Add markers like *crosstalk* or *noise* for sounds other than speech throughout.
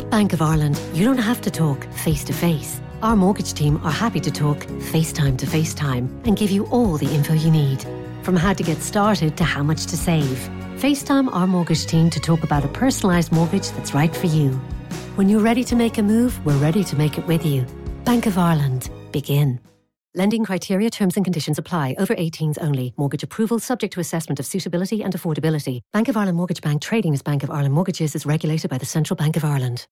At Bank of Ireland, you don't have to talk face to face. Our mortgage team are happy to talk FaceTime to FaceTime and give you all the info you need. From how to get started to how much to save. FaceTime our mortgage team to talk about a personalised mortgage that's right for you. When you're ready to make a move, we're ready to make it with you. Bank of Ireland. Begin. Lending criteria, terms and conditions apply. Over 18s only. Mortgage approval subject to assessment of suitability and affordability. Bank of Ireland Mortgage Bank trading as Bank of Ireland Mortgages is regulated by the Central Bank of Ireland.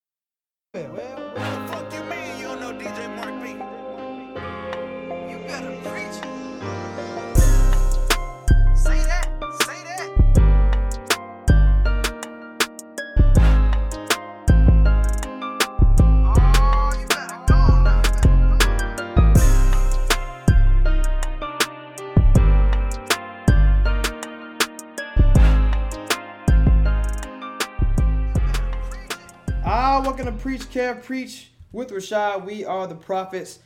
Preach Kev Preach with Rashad. We are the prophets.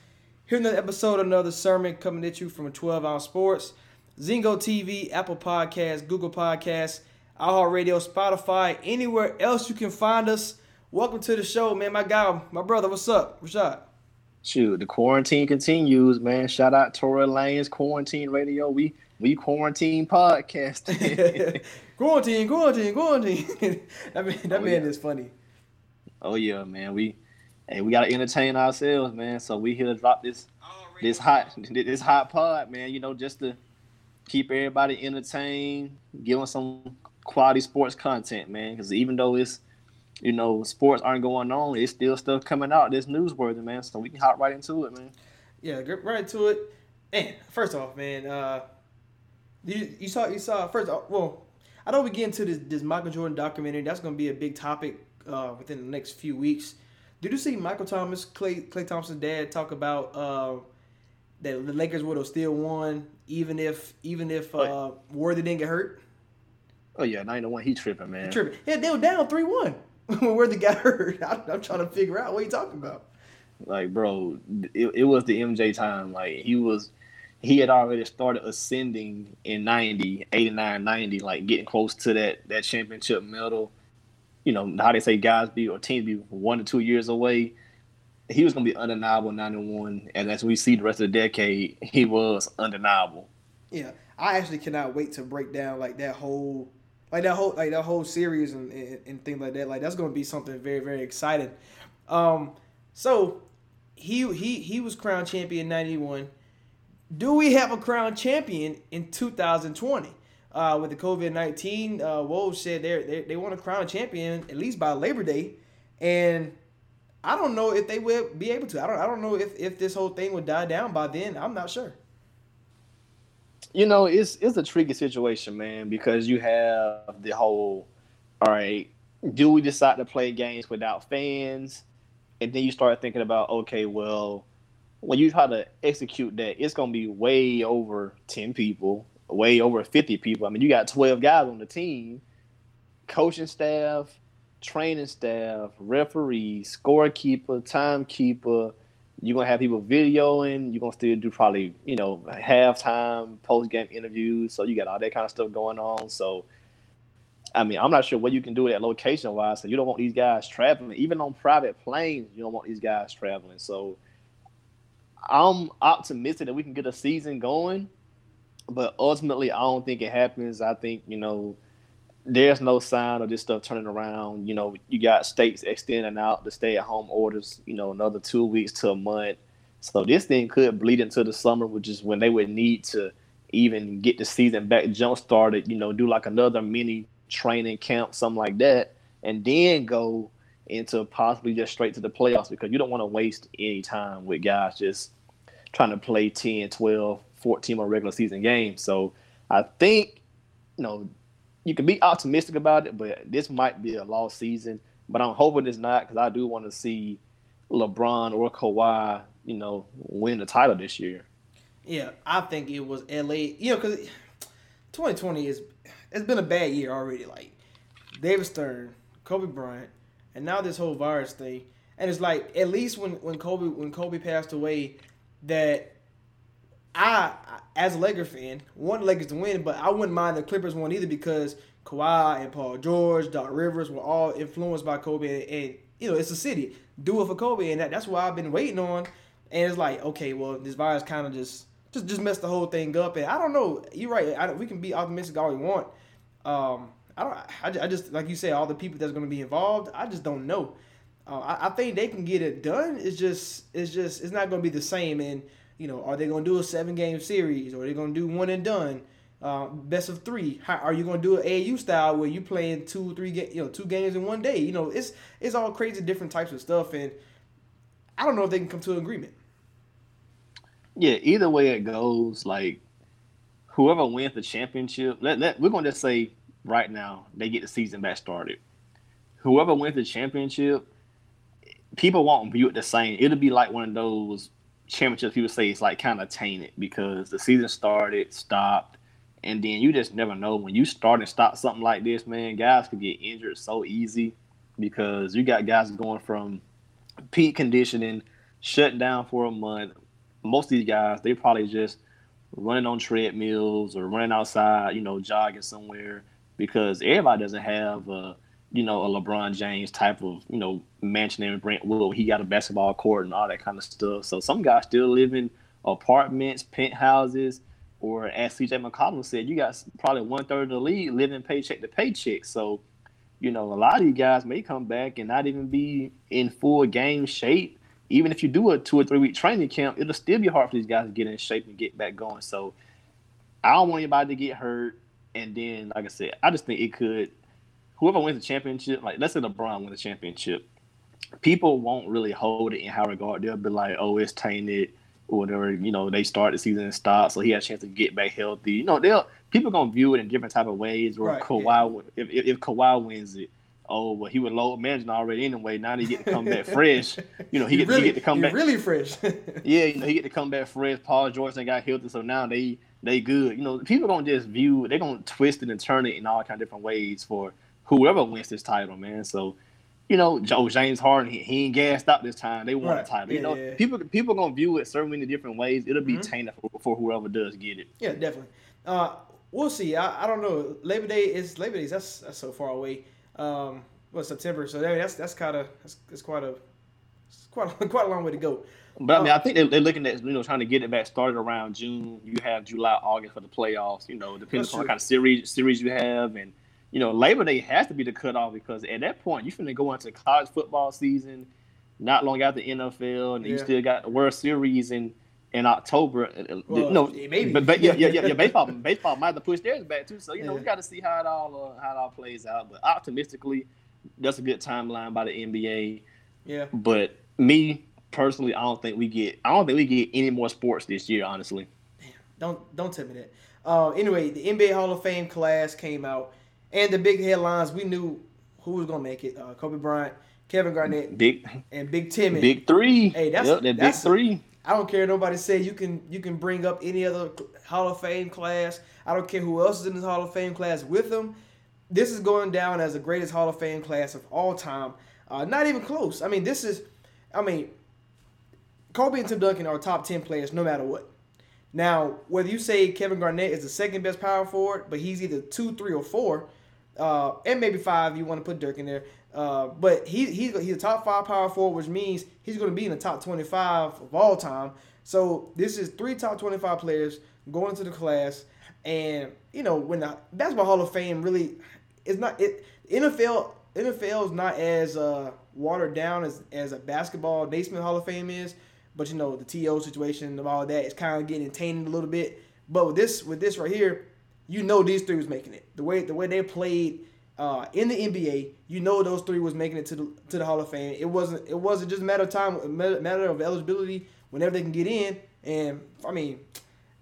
Here in the episode, another sermon coming at you from 12 Ounce Sports, Zingo TV, Apple Podcasts, Google Podcasts, Radio, Spotify, anywhere else you can find us. Welcome to the show, man. My guy, my brother, what's up, Rashad? Shoot, the quarantine continues, man. Shout out Tory Lanez Quarantine Radio. We we quarantine podcast. *laughs* quarantine, quarantine, quarantine. *laughs* that man, that oh, man yeah. is funny. Oh yeah, man. We hey, we gotta entertain ourselves, man. So we here to drop this this hot *laughs* this hot pod, man. You know, just to keep everybody entertained, give them some quality sports content, man. Because even though it's you know sports aren't going on, it's still stuff coming out that's newsworthy, man. So we can hop right into it, man. Yeah, get right into it. And first off, man, uh, you, you saw you saw first. Off, well, I know we get into this this Michael Jordan documentary. That's going to be a big topic uh, within the next few weeks. Did you see Michael Thomas, Klay, Klay Thompson's dad, talk about uh, that the Lakers would have still won even if even if uh, Worthy didn't get hurt? Oh yeah, nine to one. He tripping, man. He tripping. Yeah, they were down three one *laughs* when Worthy got hurt. *laughs* I, am trying to figure out what you talking about. Like, bro, it, it was the MJ time. Like he was he had already started ascending in 90, 89, 90, like getting close to that that championship medal you know, how they say guys be or teams be one to two years away. He was gonna be undeniable 91, and as we see the rest of the decade, he was undeniable. Yeah, I actually cannot wait to break down like that whole, like that whole, like that whole series and, and, and things like that. Like that's gonna be something very very exciting. Um, so he he he was crowned champion 91. Do we have a crown champion in 2020? Uh, with the COVID nineteen. Uh, Woj said they they they want to crown a champion at least by Labor Day, and I don't know if they will be able to. I don't I don't know if if this whole thing would die down by then. I'm not sure. You know, it's it's a tricky situation, man, because you have the whole. All right, do we decide to play games without fans? And then you start thinking about, okay, well, when you try to execute that, it's gonna be way over ten people way over 50 people. I mean, you got 12 guys on the team, coaching staff, training staff, referee, scorekeeper, timekeeper. You're gonna have people videoing. You're gonna still do probably you know halftime, post game interviews. So you got all that kind of stuff going on. So, I mean, I'm not sure what you can do that location wise. So you don't want these guys traveling, even on private planes. You don't want these guys traveling. So, I'm optimistic that we can get a season going but ultimately, I don't think it happens. I think you know there's no sign of this stuff turning around. You know, you got states extending out the stay-at-home orders. You know, another two weeks to a month. So this thing could bleed into the summer, which is when they would need to even get the season back jump started. You know, do like another mini training camp, something like that, and then go into possibly just straight to the playoffs because you don't want to waste any time with guys just trying to play 10, 12, 14 more regular season games. So I think, you know, you can be optimistic about it, but this might be a lost season. But I'm hoping it's not because I do want to see LeBron or Kawhi, you know, win the title this year. Yeah, I think it was LA. You know, because 2020 is it's been a bad year already. Like David Stern, Kobe Bryant, and now this whole virus thing. And it's like at least when when Kobe when Kobe passed away, that I, as a Lakers fan, want the Lakers to win, but I wouldn't mind the Clippers won either because Kawhi and Paul George, Doc Rivers were all influenced by Kobe, and, you know, it's a city. Do it for Kobe, and that, that's what I've been waiting on. And it's like, okay, well, this virus kind of just just just messed the whole thing up. And I don't know. You're right. I, we can be optimistic all we want. Um, I don't. I, I just like you say, all the people that's going to be involved. I just don't know. Uh, I, I, think they can get it done. It's just it's just it's not going to be the same. And you know, are they going to do a seven game series or are they going to do one and done? Uh, best of three. How, are you going to do an AAU style where you playing two, three, ga- you know, two games in one day? You know, it's it's all crazy different types of stuff, and I don't know if they can come to an agreement. Yeah, either way it goes, like whoever wins the championship, let, let we're gonna just say right now they get the season back started. Whoever wins the championship, people won't view it the same. It'll be like one of those championships people say it's like kind of tainted because the season started, stopped, and then you just never know when you start and stop something like this, man. Guys could get injured so easy because you got guys going from peak conditioning, shut down for a month. Most of these guys, they probably just running on treadmills or running outside, you know, jogging somewhere because everybody doesn't have a, you know, a LeBron James type of, you know, mansion in Brentwood. He got a basketball court and all that kind of stuff. So some guys still live in apartments, penthouses, or as CJ McCollum said, you got probably one third of the league living paycheck to paycheck. So, you know, a lot of you guys may come back and not even be in full game shape even if you do a two or three week training camp, it'll still be hard for these guys to get in shape and get back going. So I don't want anybody to get hurt. And then, like I said, I just think it could. Whoever wins the championship, like let's say LeBron wins the championship, people won't really hold it in high regard. They'll be like, "Oh, it's tainted." Or whatever, you know, they start the season and stop, so he has a chance to get back healthy. You know, they'll people gonna view it in different type of ways. Or right, Kawhi, yeah. if, if, if Kawhi wins it, oh well he was low managing already anyway. Now he get to come back fresh. You know, he, *laughs* get, really, he get to come back really fresh. *laughs* yeah, you know, he get to come back fresh. Paul George got healthy, so now they they good. You know, people don't just view they're gonna twist it and turn it in all kind of different ways for whoever wins this title, man. So, you know, Joe James Harden, he, he ain't gassed out this time. They won right. the title. Yeah, you know, yeah. people people gonna view it so many different ways. It'll be mm-hmm. tainted for, for, whoever does get it. Yeah, definitely. Uh, we'll see. I, I don't know. Labor Day is Labor Day. That's that's so far away. Um, well September. So that's that's kind of that's, that's quite a quite a, *laughs* quite a long way to go. But I mean, I think they're, they're, looking at you know trying to get it back started around June. You have July, August for the playoffs. You know, depending on what kind of series series you have, and you know Labor Day has to be the cutoff because at that point you're finna go into college football season, not long after NFL, and yeah. you still got the World Series in in October. Uh, uh, well, no, maybe, but, but yeah, yeah, yeah, yeah, baseball *laughs* baseball might have to push theirs back too. So you know yeah. we got to see how it all uh, how it all plays out. But optimistically that's a good timeline by the NBA. Yeah. But me personally, I don't think we get I don't think we get any more sports this year. Honestly. Damn, don't don't tell me that. Uh, anyway, the NBA Hall of Fame class came out, and the big headlines we knew who was gonna make it: uh, Kobe Bryant, Kevin Garnett, Big and Big Timmy. Big three. Hey, that's yep, that that's big three. I don't care. Nobody say you can you can bring up any other Hall of Fame class. I don't care who else is in this Hall of Fame class with them this is going down as the greatest Hall of Fame class of all time. Uh, not even close. I mean, this is, I mean, Kobe and Tim Duncan are top 10 players no matter what. Now, whether you say Kevin Garnett is the second best power forward, but he's either two, three, or four, uh, and maybe five, you want to put Dirk in there. Uh, but he, he's, he's a top five power forward, which means he's going to be in the top 25 of all time. So this is three top 25 players going to the class. And, you know, when the Basketball Hall of Fame really it's not it NFL NFL is not as uh, watered down as, as a basketball Naismith Hall of Fame is, but you know the TO situation and all that is kind of getting tainted a little bit. But with this with this right here, you know these three was making it. The way the way they played uh, in the NBA, you know those three was making it to the to the Hall of Fame. It wasn't it wasn't just a matter of time, matter of eligibility whenever they can get in. And I mean,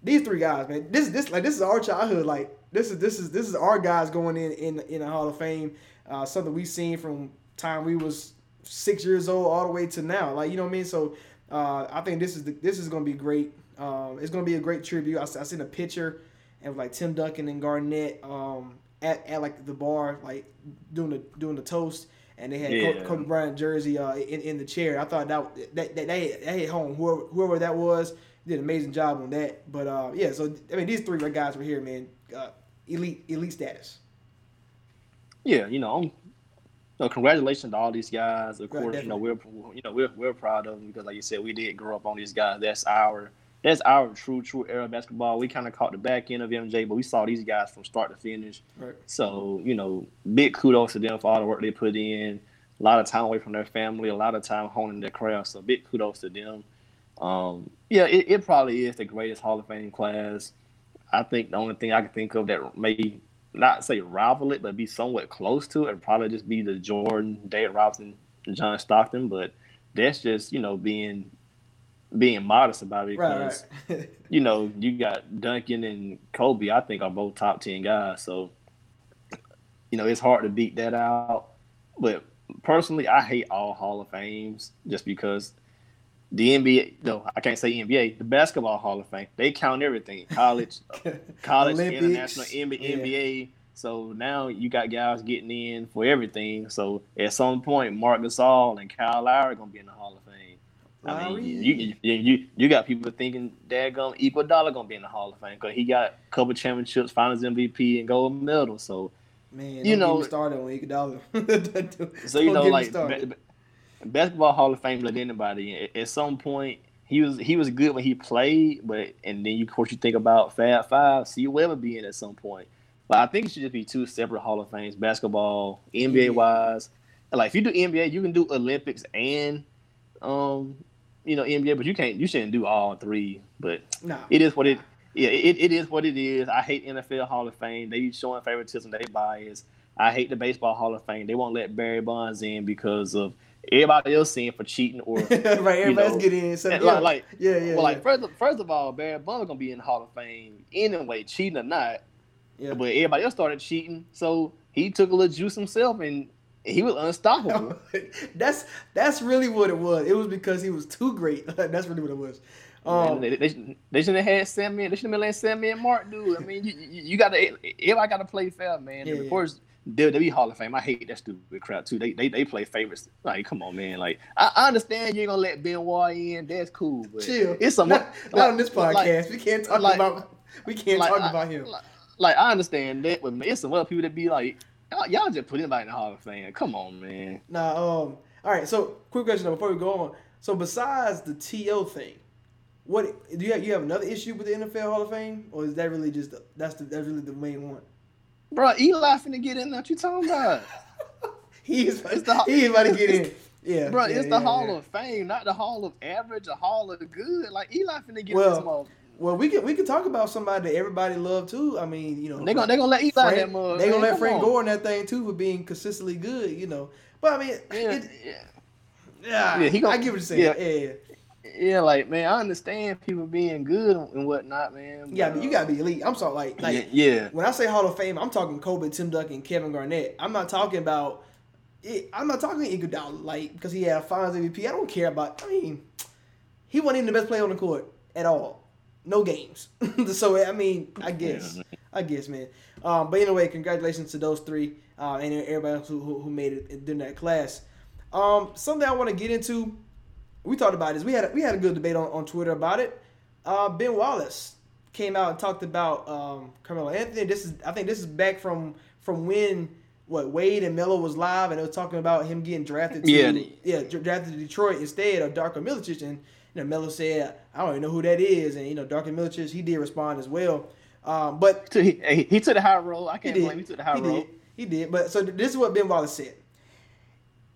these three guys, man, this this like this is our childhood. Like this is this is this is our guys going in in in the Hall of Fame. Uh, something we've seen from time we was six years old all the way to now. Like you know what I mean. So uh, I think this is the, this is gonna be great. Um, it's gonna be a great tribute. I, I seen a picture of like Tim Duncan and Garnett um, at, at like the bar, like doing the doing the toast, and they had yeah. Kobe Bryant jersey uh, in, in the chair. I thought that that that they, they hit home. Whoever whoever that was did an amazing job on that. But uh, yeah, so I mean these three guys were here, man. Uh, elite elite status. Yeah, you know, So congratulations to all these guys. Of Right, course, you know we're you know we're we're proud of them because, like you said, we did grow up on these guys. That's our that's our true true era of basketball. We kind of caught the back end of MJ, but we saw these guys from start to finish. Right. So you know, big kudos to them for all the work they put in. A lot of time away from their family, a lot of time honing their craft. So big kudos to them. Um, yeah, it, it probably is the greatest Hall of Fame class. I think the only thing I can think of that may not say rival it, but be somewhat close to it, probably just be the Jordan, David Robinson, John Stockton. But that's just you know being being modest about it Right, because right. *laughs* you know you got Duncan and Kobe. I think are both top ten guys. So you know it's hard to beat that out. But personally, I hate all Hall of Fames just because the NBA. No, I can't say NBA. The Basketball Hall of Fame they count everything: college, *laughs* college, Olympics, international, NBA, yeah. NBA. So now you got guys getting in for everything. So at some point, Marc Gasol and Kyle Lowry are gonna be in the Hall of Fame. I mean, you, you you you got people thinking Daggum Iguodala gonna be in the Hall of Fame because he got a couple championships, Finals MVP, and gold medal. So Man, you know- started on Iguodala. *laughs* so you know like ba- basketball Hall of Fame let anybody. At, at some point, he was he was good when he played, but and then you of course you think about Fab Five, C. Webber being at some point. But I think it should just be two separate Hall of Fames: basketball, NBA wise. Like if you do NBA, you can do Olympics and um you know NBA, but you can't you shouldn't do all three. But Nah. it is what it yeah it, it is what it is. I hate NFL Hall of Fame. They showing favoritism. They bias. I hate the baseball Hall of Fame. They won't let Barry Bonds in because of everybody else seeing for cheating or *laughs* right, everybody's know, getting in. So, yeah, like, like yeah, yeah. well, like first of, first of all, Barry Bonds gonna be in the Hall of Fame anyway, cheating or not. Yeah. But everybody else started cheating, so he took a little juice himself and he was unstoppable. *laughs* that's that's really what it was. It was because he was too great. *laughs* that's really what it was. Man, Um, they, they, they should have had Sammy. They should have been letting Sammy and Mark do. I mean, you, you, you got to everybody got to play fair, man. Yeah, and of course, WWE Hall of Fame. I hate that stupid crap too. They they, they play favorites. Like, come on, man. Like, I, I understand you ain't gonna let Benoit in. That's cool, but chill. it's some not, *laughs* not on this like- podcast. we can't talk like- about. We can't like, talk I- about him. Like, like, I understand that, but it's some other people that be like, y'all, y'all just put anybody in the Hall of Fame. Come on, man. Nah. Um. All right. So, quick question though, before we go on. So, besides the TO thing, what do you have? You have another issue with the NFL Hall of Fame, or is that really just the, that's the that's really the main one? Bro, Eli finna get in. What you talking about? *laughs* He is. It's the- he is about to get in. *laughs* Yeah. Bro, yeah, it's yeah, the Hall yeah. of Fame, not the Hall of Average, the Hall of Good. Like Eli finna get Well, in this mother. Well, we can we can talk about somebody that everybody loved too. I mean, you know, They gonna they gonna let Eli Frank, that mother. they gonna let Frank on. Gore in that thing too for being consistently good. You know, but I mean, Yeah, it, yeah, yeah, Yeah, he gonna- I get what you're saying. yeah. Yeah, yeah, yeah. Like man, I understand people being good and whatnot, man. yeah. but, But you gotta be elite. I'm sorry, like, like yeah, yeah. when I say Hall of Fame, I'm talking Kobe, Tim Duncan, Kevin Garnett. I'm not talking about. It, I'm not talking Iguodala, like because he had a Finals MVP. I don't care about. I mean, he wasn't even the best player on the court at all. No games. *laughs* so I mean, I guess, I guess, man. Um, but anyway, congratulations to those three uh, and everybody else who, who, who made it during that class. Um, something I want to get into. We talked about this. We had a, we had a good debate on, on Twitter about it. Uh, ben Wallace came out and talked about um, Carmelo Anthony. This is I think this is back from from when what Wade and Melo was live and they were talking about him getting drafted to Yeah. yeah drafted to Detroit instead of Darko Milicic and you know Melo said I don't even know who that is and you know Darko Milicic he did respond as well. Um, but He, he, he took the high road. I can't did. blame him. He took the high he did. He did. But so this is what Ben Wallace said.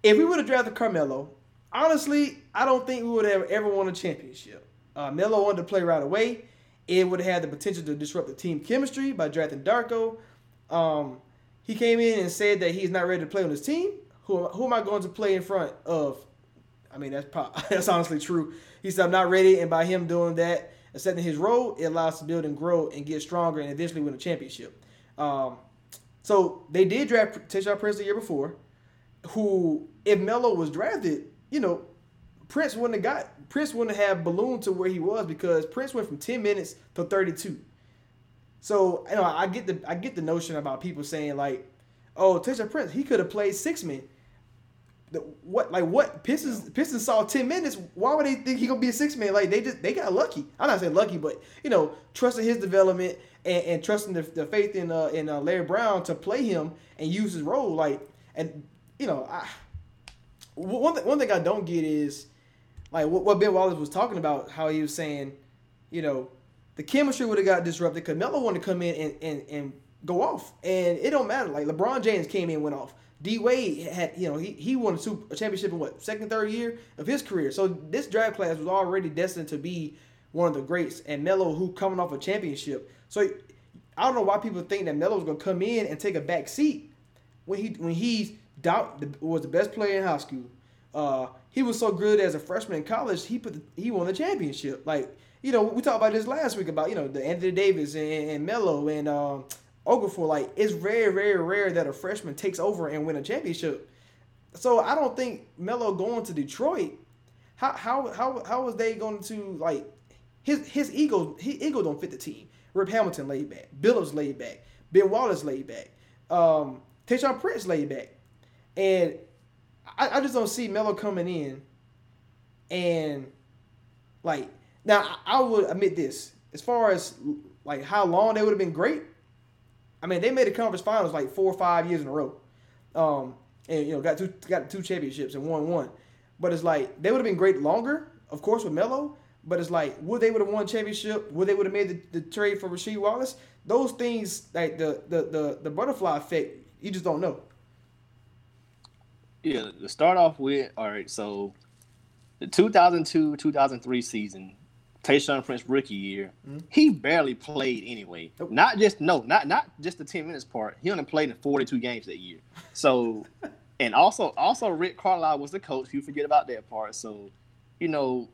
If we would have drafted Carmelo, honestly, I don't think we would have ever won a championship. Uh, Melo wanted to play right away. It would have had the potential to disrupt the team chemistry by drafting Darko. Um, he came in and said that he's not ready to play on his team. Who, who am I going to play in front of? I mean, that's *laughs* that's honestly true. He said, I'm not ready. And by him doing that, accepting his role, it allows to build and grow and get stronger and eventually win a championship. Um, so they did draft Tayshaun Prince the year before, who, if Melo was drafted, you know, Prince wouldn't have got Prince wouldn't have ballooned to where he was because Prince went from 10 minutes to 32. So you know, I get the I get the notion about people saying like, oh, Tayshaun Prince, he could have played six men. The, what like what Pistons Pistons saw 10 minutes, why would they think he gonna be a six man? Like they just they got lucky. I'm not saying lucky, but you know, trusting his development and, and trusting the, the faith in uh in uh, Larry Brown to play him and use his role. Like and you know, I, one th- one thing I don't get is like what, what Ben Wallace was talking about, how he was saying, you know, the chemistry would have got disrupted Melo wanted to come in and, and, and go off, and it don't matter. Like LeBron James came in, went off. D Wade had, you know, he, he won a, super, a championship in what second, third year of his career. So this draft class was already destined to be one of the greats, and Melo, who coming off a championship. So I don't know why people think that Melo's gonna come in and take a back seat when he when he's doubt was the best player in high school. Uh, he was so good as a freshman in college. He put the, he won the championship. Like you know, we talked about this last week about you know the Anthony Davis and, and Melo and um, Okafor. Like it's very very rare that a freshman takes over and win a championship. So I don't think Melo going to Detroit. How how how how was they going to like his his ego his ego don't fit the team. Rip Hamilton laid back. Billups laid back. Ben Wallace laid back. Um, Tayshaun Prince laid back. And I, I just don't see Melo coming in and like now I, I would admit this as far as like how long they would have been great. I mean, they made the conference finals like four or five years in a row, um, and you know got two got two championships and won one. But it's like they would have been great longer, of course, with Melo. But it's like, would they would have won championship? Would they would have made the, the trade for Rasheed Wallace? Those things, like the, the the the butterfly effect, you just don't know. Yeah, to start off with, all right, so the 2002 2003 season, Tayshaun Prince rookie year, mm-hmm. he barely played anyway. Nope. Not just no, not not just the 10 minutes part. He only played in 42 games that year. So, *laughs* and also also Rick Carlisle was the coach. You forget about that part. So, you know,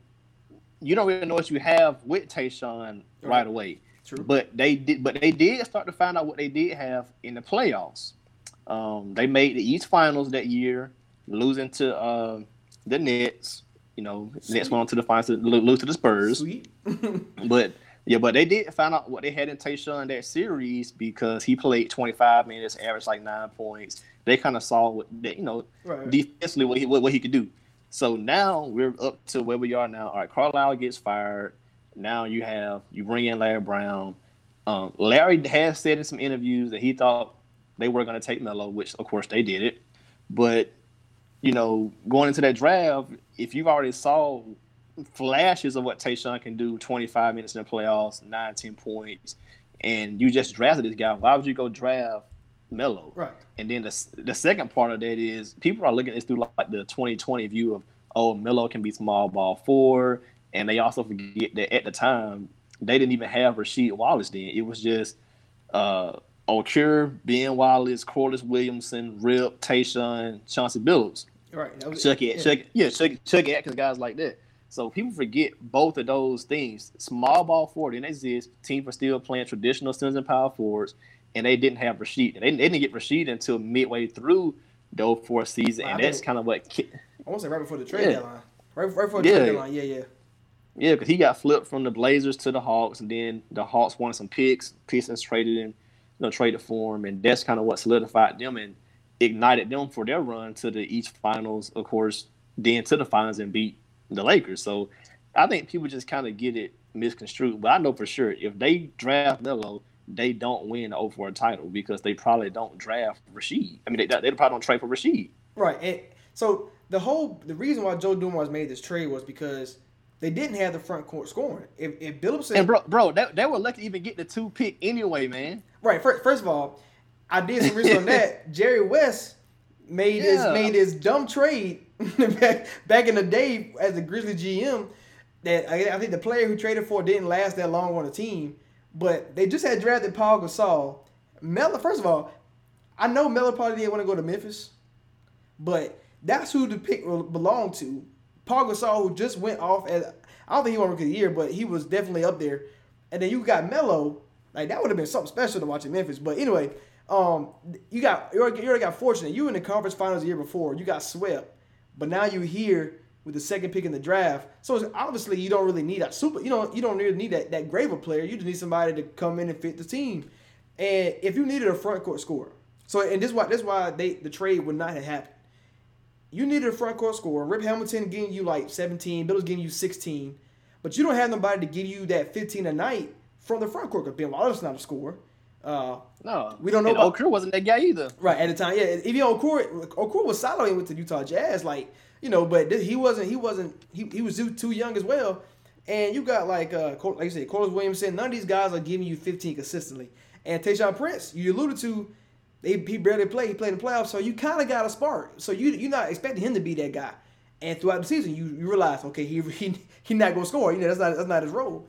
you don't really know what you have with Tayshaun right, right away. True. But they did, but they did start to find out what they did have in the playoffs. Um, they made the East Finals that year, losing to uh, the Nets. You know, Sweet. Nets went on to the finals to lose to the Spurs. *laughs* but yeah, but they did find out what they had in Tayshaun that series because he played 25 minutes, averaged like nine points. They kind of saw what they, you know right. defensively what he what, what he could do. So now we're up to where we are now. All right, Carlisle gets fired. Now you have you bring in Larry Brown. Um, Larry has said in some interviews that he thought they were going to take Melo, which of course they did it. But you know, going into that draft, if you've already saw flashes of what Tayshaun can do, 25 minutes in the playoffs, 9, 10 points, and you just drafted this guy, why would you go draft Melo. Right. And then the the second part of that is people are looking at this through like the 2020 view of oh Melo can be small ball four, and they also forget that at the time they didn't even have Rasheed Wallace then. It was just uh Okur, Ben Wallace, Corliss Williamson, Rip, Tayshaun, Chauncey Billups. Right. Chucky, yeah. Chucky, yeah, Chucky, Chucky Atkins, guys like that. So people forget both of those things. Small ball forward didn't exist. Teams were still playing traditional center and power forwards and they didn't have Rasheed. They, they didn't get Rasheed until midway through the 04 season, and that's kind of what. Ki- I want to say right before the trade yeah. deadline. Right, right before the yeah. trade deadline, yeah, yeah. Yeah, because he got flipped from the Blazers to the Hawks, and then the Hawks wanted some picks. Pistons traded him, you know, traded for him, and that's kind of what solidified them and ignited them for their run to the East Finals, of course, then to the finals and beat the Lakers. So I think people just kind of get it misconstrued. But I know for sure if they draft Melo, they don't win over a title because they probably don't draft Rasheed. I mean, they, they probably don't trade for Rasheed. Right. And so the whole the reason why Joe Dumars made this trade was because they didn't have the front court scoring. If, if Billups and bro, bro, they, they were lucky to even get the two pick anyway, man. Right. First, first of all, I did some research on that. *laughs* Jerry West made yeah. his made his dumb trade *laughs* back back in the day as a Grizzly GM. That I, I think the player who traded for didn't last that long on the team but they just had drafted Paul Gasol. Melo, first of all, I know Melo probably didn't want to go to Memphis, but that's who the pick belonged to. Paul Gasol, who just went off as I don't think he won rookie of the year, but he was definitely up there. And then you got Melo, like that would have been something special to watch in Memphis. But anyway, um, you got you already, you already got fortunate. You were in the conference finals the year before, you got swept, but now you here with the second pick in the draft. So obviously you don't really need a super. You know you don't really need that that Graver player. You just need somebody to come in and fit the team. And if you needed a front court scorer, so and this is why this is why they the trade would not have happened. You needed a front court scorer. Rip Hamilton getting you like 17, Bill's getting you 16, but you don't have nobody to give you that 15 a night from the front court. Because Ben Wallace's not a scorer. Uh, No, We don't know And about- Okur wasn't that guy either. right at the time, yeah. Even Okur, Okur was solid he went to Utah Jazz, like you know, but he wasn't. He wasn't. He, he was too, too young as well. And you got like uh, like you said, Corliss Williamson. None of these guys are giving you 15 consistently. And Tayshaun Prince, you alluded to, they he barely played. He played in the playoffs, so you kind of got a spark. So you you're not expecting him to be that guy. And throughout the season, you, you realize, okay, he *laughs* he he not gonna score. You know, that's not that's not his role.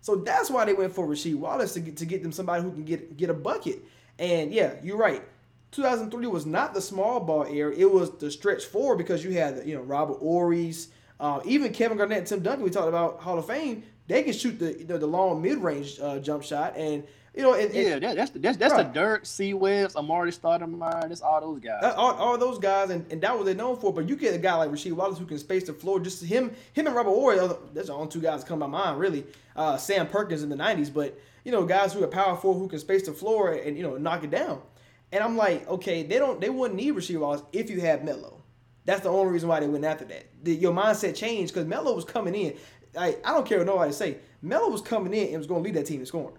So that's why they went for Rasheed Wallace to get, to get them somebody who can get get a bucket. And yeah, you're right. 2003 was not the small ball era; it was the stretch four because you had you know Robert Horry's, uh, even Kevin Garnett, and Tim Duncan. We talked about Hall of Fame. They can shoot the you know, the long mid range uh, jump shot, and you know, and, and Yeah, that, that's the, that's that's Right. the Dirk, C. Webbs, Amar'e Stoudemire, that's all those guys. Uh, all, all those guys, and, and that was they're known for. But you get a guy like Rasheed Wallace who can space the floor. Just him, him and Robert Horry. are the- That's the only two guys that come to my mind, really. Uh, Sam Perkins in the '90s, but you know, guys who are powerful, who can space the floor and you know knock it down. And I'm like, okay, they don't, they wouldn't need Rasheed Wallace if you had Melo. That's the only reason why they went after that. The, your mindset changed because Melo was coming in. Like I don't care what nobody say. Melo was coming in and was going to lead that team in scoring.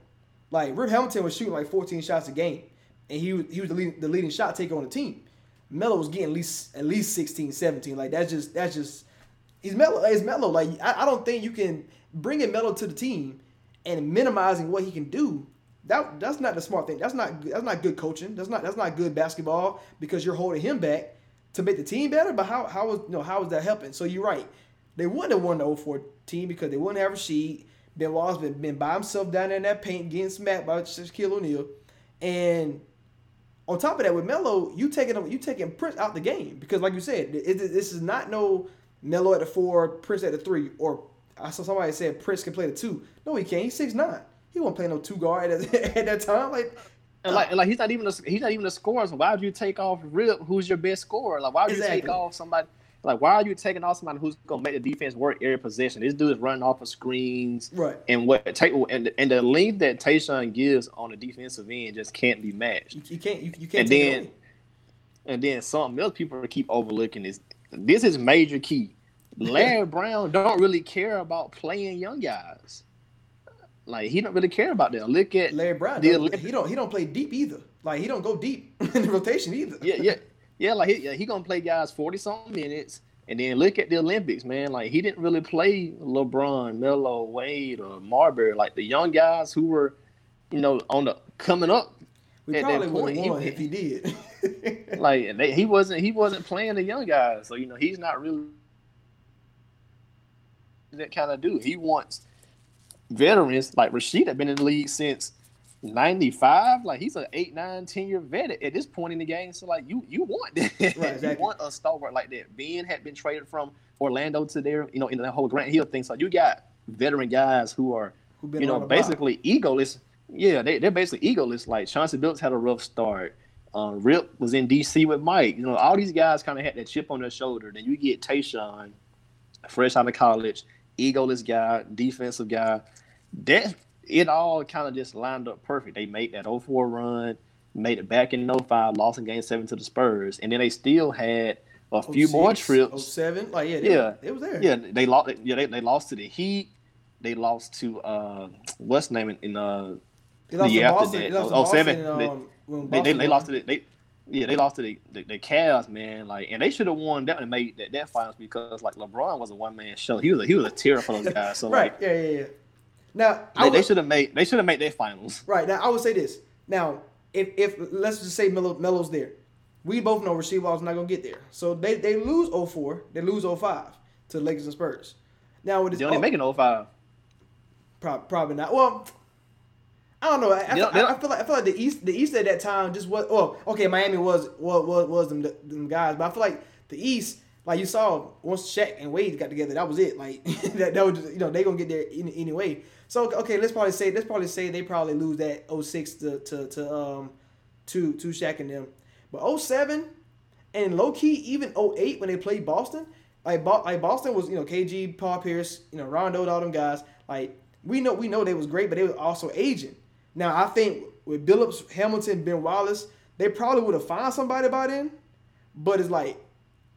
Like Rip Hamilton was shooting like 14 shots a game, and he was he was the leading, the leading shot taker on the team. Melo was getting at least at least 16, 17. Like that's just that's just he's Melo. He's Melo. Like I, I don't think you can bring in Melo to the team and minimizing what he can do. That that's not the smart thing. That's not that's not good coaching. That's not that's not good basketball because you're holding him back to make the team better. But how how was you know how is that helping? So you're right. They wouldn't have won the 04 team because they wouldn't have Rasheed. Ben Wallace been, been by himself down there in that paint getting smacked by Shaquille O'Neal. And on top of that, with Melo, you taking him, you taking Prince out the game because, like you said, it, it- this is not no Melo at the four, Prince at the three, or I saw somebody said Prince can play the two. No, he can't. He's six nine. He won't play no two guard at, *laughs* at that time. Like, And like, and like he's not even a, he's not even a scorer. So why would you take off Rip, who's your best scorer? Like, why would you take off somebody? Like, why are you taking off somebody who's gonna make the defense work every possession? This dude is running off of screens, Right. And what take and and the length that Tayshaun gives on the defensive end just can't be matched. you, you can't you, you can't. And then, and then something else people keep overlooking is this is major key. *laughs* Larry Brown don't really care about playing young guys. Like he don't really care about that. Look at Larry Brown, the don't- he don't he don't play deep either. Like he don't go deep *laughs* in the rotation either. yeah, yeah, yeah. Like he, he gonna play guys forty something minutes, and then look at the Olympics, man. Like he didn't really play LeBron, Melo, Wade, or Marbury. Like the young guys who were, you know, on the coming up. we at probably would have he- if he did. *laughs* Like and they, he wasn't he wasn't playing the young guys, so you know he's not really that kind of dude. He wants veterans like Rasheed had been in the league since. 95 like he's an 8 9 10 year vet at this point in the game. So like you you want *laughs* that. Exactly. you want a stalwart like that. Ben had been traded from orlando to there you know in the whole grant hill thing. So you got veteran guys who are you know around the block. basically egoless. Yeah they, they're basically egoless. Like chauncey billups had a rough start. Um, rip was in dc with mike. You know all these guys kind of had that chip on their shoulder. Then you get tayshaun fresh out of college egoless guy defensive guy. That it all kind of just lined up perfect. They made that 04 run, made it back in 05, lost in game seven to the Spurs, and then they still had a few more trips. 07, like yeah, they, Yeah. it was there. Yeah, they lost. Yeah, they, they lost to the Heat. They lost to uh, what's the name in, in uh, They lost the to year after Boston. They lost to Oh, Boston, seven. They- um, when they, they, they lost to the they. Yeah, they lost to the, the, the Cavs, man. Like, and they should have won that and made that, that finals because like LeBron was a one man show. He was a, he was a terror for those guys. So *laughs* Right. like, Yeah, yeah, yeah. Now they, they should have made they should have made their finals. Right now, I would say this. Now, if if let's just say Melo, Melo's there, we both know Rasheed Wallace not gonna get there. So they they lose 04, they lose 05 to the Lakers and Spurs. Now with this, They only oh, making 05. prob- probably not. Well, I don't know. I, I, don't- I- I feel like I feel like the East the East at that time just was. Well, oh, okay, Miami was was was, was them, them guys, but I feel like the East. Like you saw, once Shaq and Wade got together, that was it. Like *laughs* that, that was just, you know they gonna get there any, anyway. So okay, let's probably say let's probably say they probably lose that 06 to to to um to to Shaq and them. But 07 and low key even 08 when they played Boston, like Bo- like Boston was you know KG, Paul Pierce, you know Rondo, all them guys. Like we know we know they was great, but they was also aging. Now I think with Billups, Hamilton, Ben Wallace, they probably would have found somebody by then. But it's like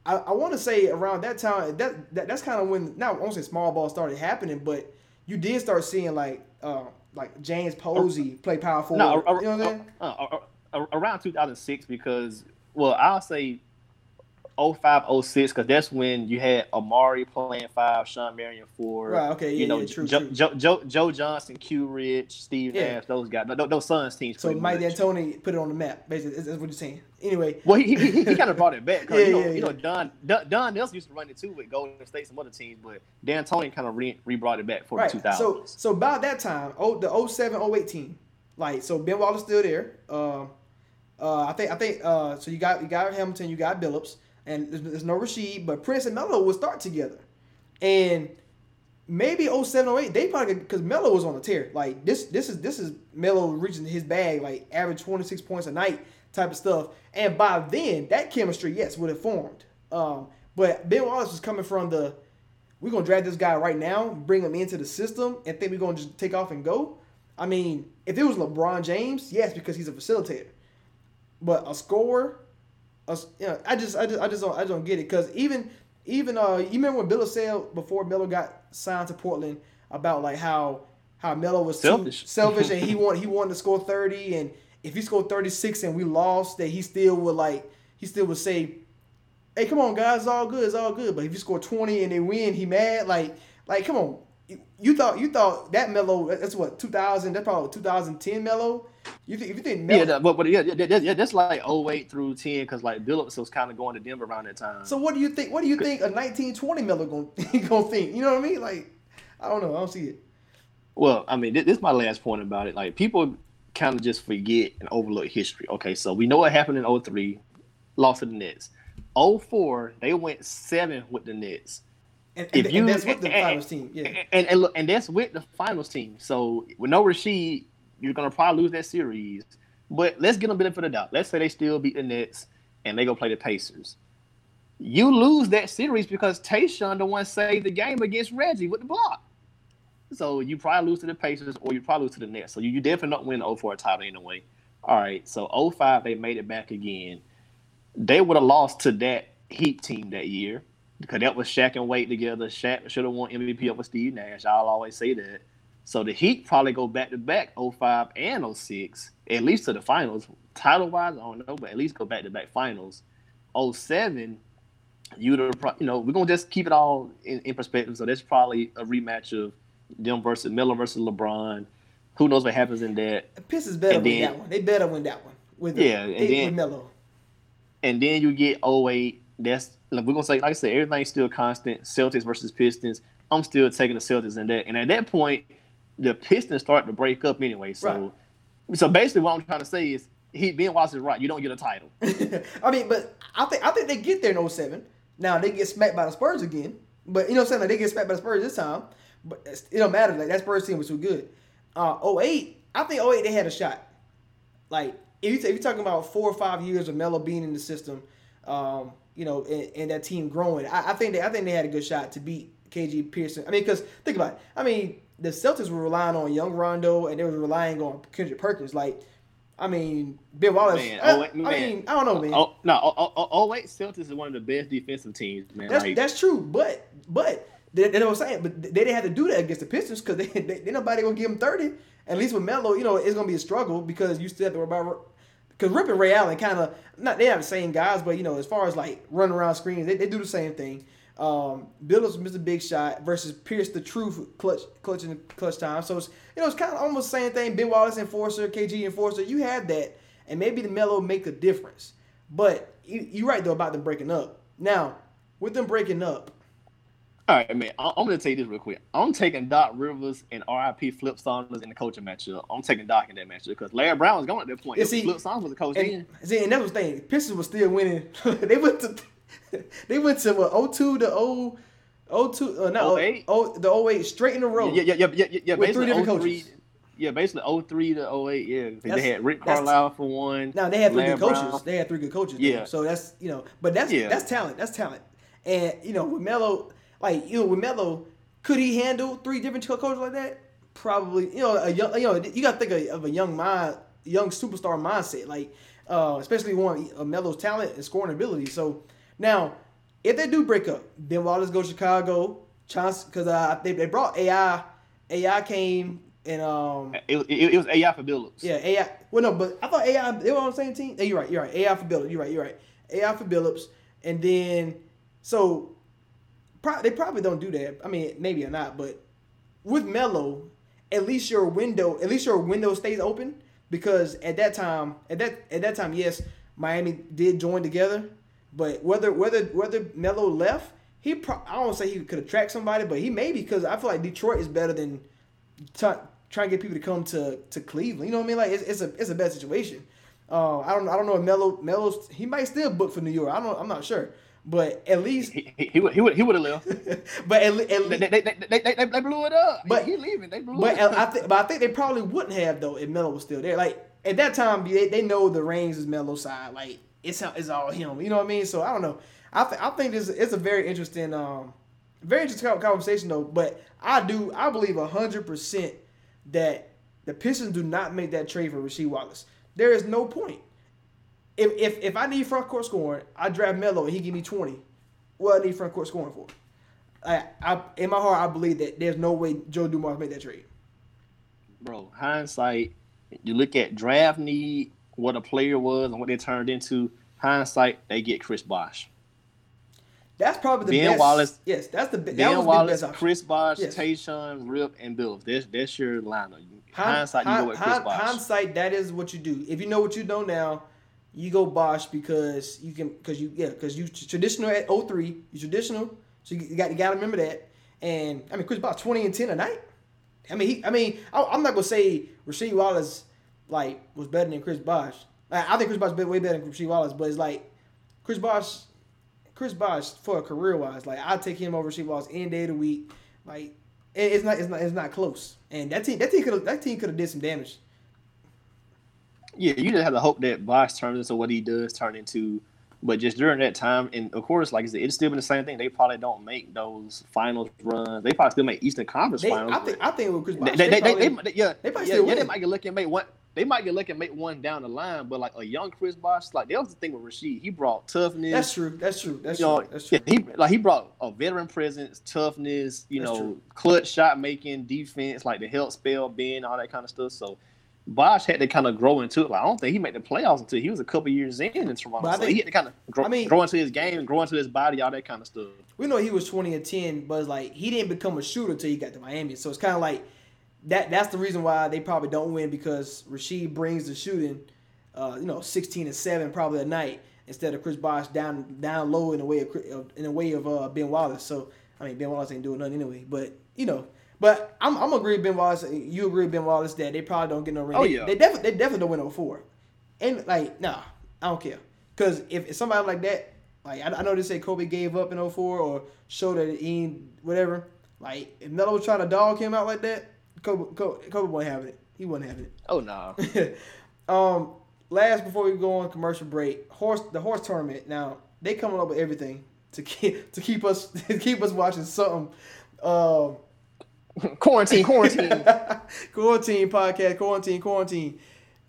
I, I want to say around that time that, that that's kind of when now I won't say small ball started happening, but you did start seeing like uh, like James Posey play power forward. No, you know what I'm saying? uh, around 2006 because well, I'll say 05, 06, because that's when you had Amar'e playing five, Shawn Marion four. Right. Okay. Yeah. you know, yeah, true, Joe, true. Joe, Joe, Johnson, Q Rich, Steve Yeah. Nash, those guys, those, those Suns teams. So Mike much. D'Antoni put it on the map. Basically, that's what you're saying. Anyway, Well, he, he, he kind of brought it back. *laughs* Yeah, you know, yeah, you know. Don, Don Don Nelson used to run it too with Golden State, some other teams, but D'Antoni kind of re, re brought it back for right. the 2000s. So so about that time, oh the 07, 08 team, like so Ben Wallace still there. Um, uh, I think I think uh, so you got you got Hamilton, you got Billups, and there's, there's no Rasheed, but Prince and Melo will start together, and maybe 07, 08, they probably because Melo was on a tear. Like this this is this is Melo reaching his bag, like average 26 points a night type of stuff. And by then, that chemistry, yes, would have formed. Um, but Ben Wallace was coming from the we're gonna drag this guy right now, bring him into the system, and think we're gonna just take off and go. I mean, if it was LeBron James, yes, because he's a facilitator. But a scorer, you know, I just, I just, I just don't, I just don't get it. Cause even, even, uh, you remember when Bill said before Melo got signed to Portland about like how, how Melo was Selfish. *laughs* selfish, and he want, he wanted to score thirty, and if he scored thirty six and we lost, that he still would like, he still would say, hey, come on, guys, it's all good, it's all good. But if you score twenty and they win, he mad. Like, like, come on. You- thought you thought that Melo That's what two thousand. That's probably two thousand ten Melo You think if you think yeah, that, but, but yeah, yeah, that's like 08 through 10 because like Billups was kind of going to Denver around that time. so what do you think? What do you think a nineteen twenty Melo gonna *laughs* gonna think? You know what I mean? Like, I don't know. I don't see it. Well, I mean, this, this is my last point about it. Like, people kind of just forget and overlook history. Okay, so we know what happened in 03, lost to the Nets. 04, they went seven with the Nets. And, If you- and that's with the and- finals team. Yeah. And, and, and look, and that's with the finals team. So with no Rasheed, you're gonna probably lose that series. But let's get them benefit of the doubt. Let's say they still beat the Nets and they go play the Pacers. You lose that series because Tayshaun the one saved the game against Reggie with the block. So you probably lose to the Pacers or you probably lose to the Nets. So you, you definitely not win the 04 title anyway. All right. So 05, they made it back again. They would have lost to that Heat team that year because that was Shaq and Wade together. Shaq should have won MVP over Steve Nash. I'll always say that. So the Heat probably go back to back 05 and 06, at least to the finals. Title wise, I don't know, but at least go back to back finals. 07, you'd have, pro- you know, we're gonna just keep it all in, in perspective. So that's probably a rematch of them versus Miller versus LeBron. Who knows what happens in that? The Pistons better And win then- that one. They better win that one with Yeah, and then- with Melo. And then you get 08. That's like, we're gonna say, like I said, everything's still constant. Celtics versus Pistons. I'm still taking the Celtics in that. And at that point, the Pistons start to break up anyway. So, so basically, what I'm trying to say is, he Ben Wallace is right. You don't get a title. *laughs* I mean, but I think I think they get there in 07. Now they get smacked by the Spurs again. But you know what I'm saying? Like they get smacked by the Spurs this time. But it don't matter. Like that Spurs team was too good. Uh 08, I think 08 they had a shot. Like if you if you're talking about four or five years of Melo being in the system, um, you know, and, and that team growing, I, I think they I think they had a good shot to beat KG Pearson. I mean, because think about it. I mean, the Celtics were relying on young Rondo and they were relying on Kendrick Perkins. Like, I mean, Ben Wallace. Man, I, 08 I mean, I don't know, man. Oh no, oh, oh, oh, 08 Celtics is one of the best defensive teams, man. That's like, that's true, but but they, they know what I'm saying. But they didn't have to do that against the Pistons because they, they, they nobody gonna give them thirty. At least with Melo, you know, it's gonna be a struggle because you still have to worry about. Because Rip and Ray Allen kind of not they have the same guys, but you know, as far as like running around screens, they, they do the same thing. Um, Billups Mr. Big Shot versus Pierce the Truth clutch clutch in the clutch time. So it's you know it's kind of almost the same thing. Ben Wallace enforcer, KG enforcer. You had that, and maybe the Melo make a difference. But you, you're right though about them breaking up. Now with them breaking up, All right, man. I- I'm gonna tell you this real quick. I'm taking Doc Rivers and RIP Flip Saunders in the coaching matchup. I'm taking Doc in that matchup because Larry Brown was going at that point. Yeah, see, Flip Saunders was the coach. And, see, and that was the thing. Pistons was still winning. *laughs* they went to *laughs* they went to what 02 to 0 02 uh, not 08? 0, the 08 straight in a row. Yeah, yeah, yeah, yeah, yeah. yeah With three different 03 coaches. Yeah, basically 03 to 08. yeah. That's- they had Rick Carlisle for one. Now they had three Larry good coaches. Brown. They had three good coaches. Yeah. So that's you know, but that's Yeah. that's talent. That's talent. And you know, with Melo, like you know, with Melo, could he handle three different co- coaches like that? Probably. You know, a young. You know, you got to think of, of a young mind, young superstar mindset. Like, uh, especially one of Melo's talent and scoring ability. So now, if they do break up, then Wallace go Chicago. Chance because uh, they they brought AI. AI came and um, it, it, it was AI for Billups. yeah, AI. Well, no, but I thought AI they were on the same team. Hey, you're right. You're right. AI for Billups. You're right. You're right. AI for Billups, and then so pro- they probably don't do that. I mean, maybe or not, but with Melo, at least your window, at least your window stays open because at that time, at that at that time, yes, Miami did join together, but whether whether whether Melo left, he pro- I don't say he could attract somebody, but he may because I feel like Detroit is better than t- trying to get people to come to to Cleveland. You know what I mean? Like it's, it's a it's a bad situation. Uh, I don't I don't know if Melo Melo's he might still book for New York. I don't I'm not sure, but at least He, he, he would he would have left. *laughs* but at, at they, least they, they, they, they, they blew it up. But- he leaving. They blew But it I up. I think, but I think they probably wouldn't have though if Melo was still there. Like at that time, they, they know the reins is Melo's side. Like it's it's all him. You know what I mean? So I don't know. I th- I think this it's a very interesting um very interesting conversation though. But I do I believe hundred percent that the Pistons do not make that trade for Rasheed Wallace. There is no point. If if if I need front court scoring, I draft Melo and he give me twenty. What I need front court scoring for? I, I in my heart I believe that there's no way Joe Dumars made that trade. Bro, hindsight, you look at draft need, what a player was and what they turned into. Hindsight, they get Chris Bosh. That's probably the Ben best. Wallace- Yes, that's the that Ben was the Wallace, best option. Chris Bosh, Yes. Tayshaun, Rip, and Billups. That's, that's your lineup. Hind- Hindsight, you go with Chris hind- Bosh. Hindsight, that is what you do. If you know what you know now, you go Bosh because you can because you yeah because you traditional at 03, you traditional, so you got you got to remember that. And I mean Chris Bosh twenty and ten a night. I mean he I mean I, I'm not gonna say Rasheed Wallace like was better than Chris Bosh. Like, I think Chris Bosh is way better than Rasheed Wallace, but it's like Chris Bosh, Chris Bosh for career wise, like I take him over Rasheed Wallace any day of the week. Like it- it's not it's not it's not close. And that team that team could that team could have did some damage. Yeah, you just have to hope that Bosh turns into what he does turn into. But just during that time, and of course, like I said, it's still been the same thing. They probably don't make those finals runs. They probably still make Eastern Conference They, finals. I think I think with Chris Bosh, they, they, they, they, probably- they- yeah, they might yeah, still yeah, they might get lucky and make one. They might get lucky and make one down the line, but like a young Chris Bosh, like that was the thing with Rasheed. He brought toughness. that's true. That's true. That's you know, true. That's true. yeah, he like he brought a veteran presence, toughness, you That's know, true. clutch shot making, defense, like the help spell, being all that kind of stuff. So Bosh had to kind of grow into it. Like I don't think he made the playoffs until he was a couple years in in Toronto. But I so think- he had to kind of grow, I mean- grow into his game, grow into his body, all that kind of stuff. we know he was 20 and 10, but it's like he didn't become a shooter until he got to Miami. So it's kind of like that. That's the reason why they probably don't win because Rasheed brings the shooting, uh, you know, 16 and seven probably a night instead of Chris Bosh down down low in a way of of- in a way of uh, Ben Wallace. So I mean Ben Wallace ain't doing nothing anyway, but you know. But I'm, I'm agree with Ben Wallace. You agree with Ben Wallace that they probably don't get no ring. Oh, they, yeah. they definitely they definitely don't win over four. And like, nah, I don't care. Cause if, if somebody like that, like I, I know they say Kobe gave up in 04 or showed that he ain't whatever. Like if Melo was trying to dog him out like that, Kobe Kobe, Kobe wasn't having it. He wasn't having it. Oh no, it. *laughs* um, last before we go on commercial break, horse the horse tournament. Now they coming up with everything to keep to keep us to *laughs* keep us watching something. Um, quarantine, quarantine. *laughs* quarantine podcast, quarantine, quarantine.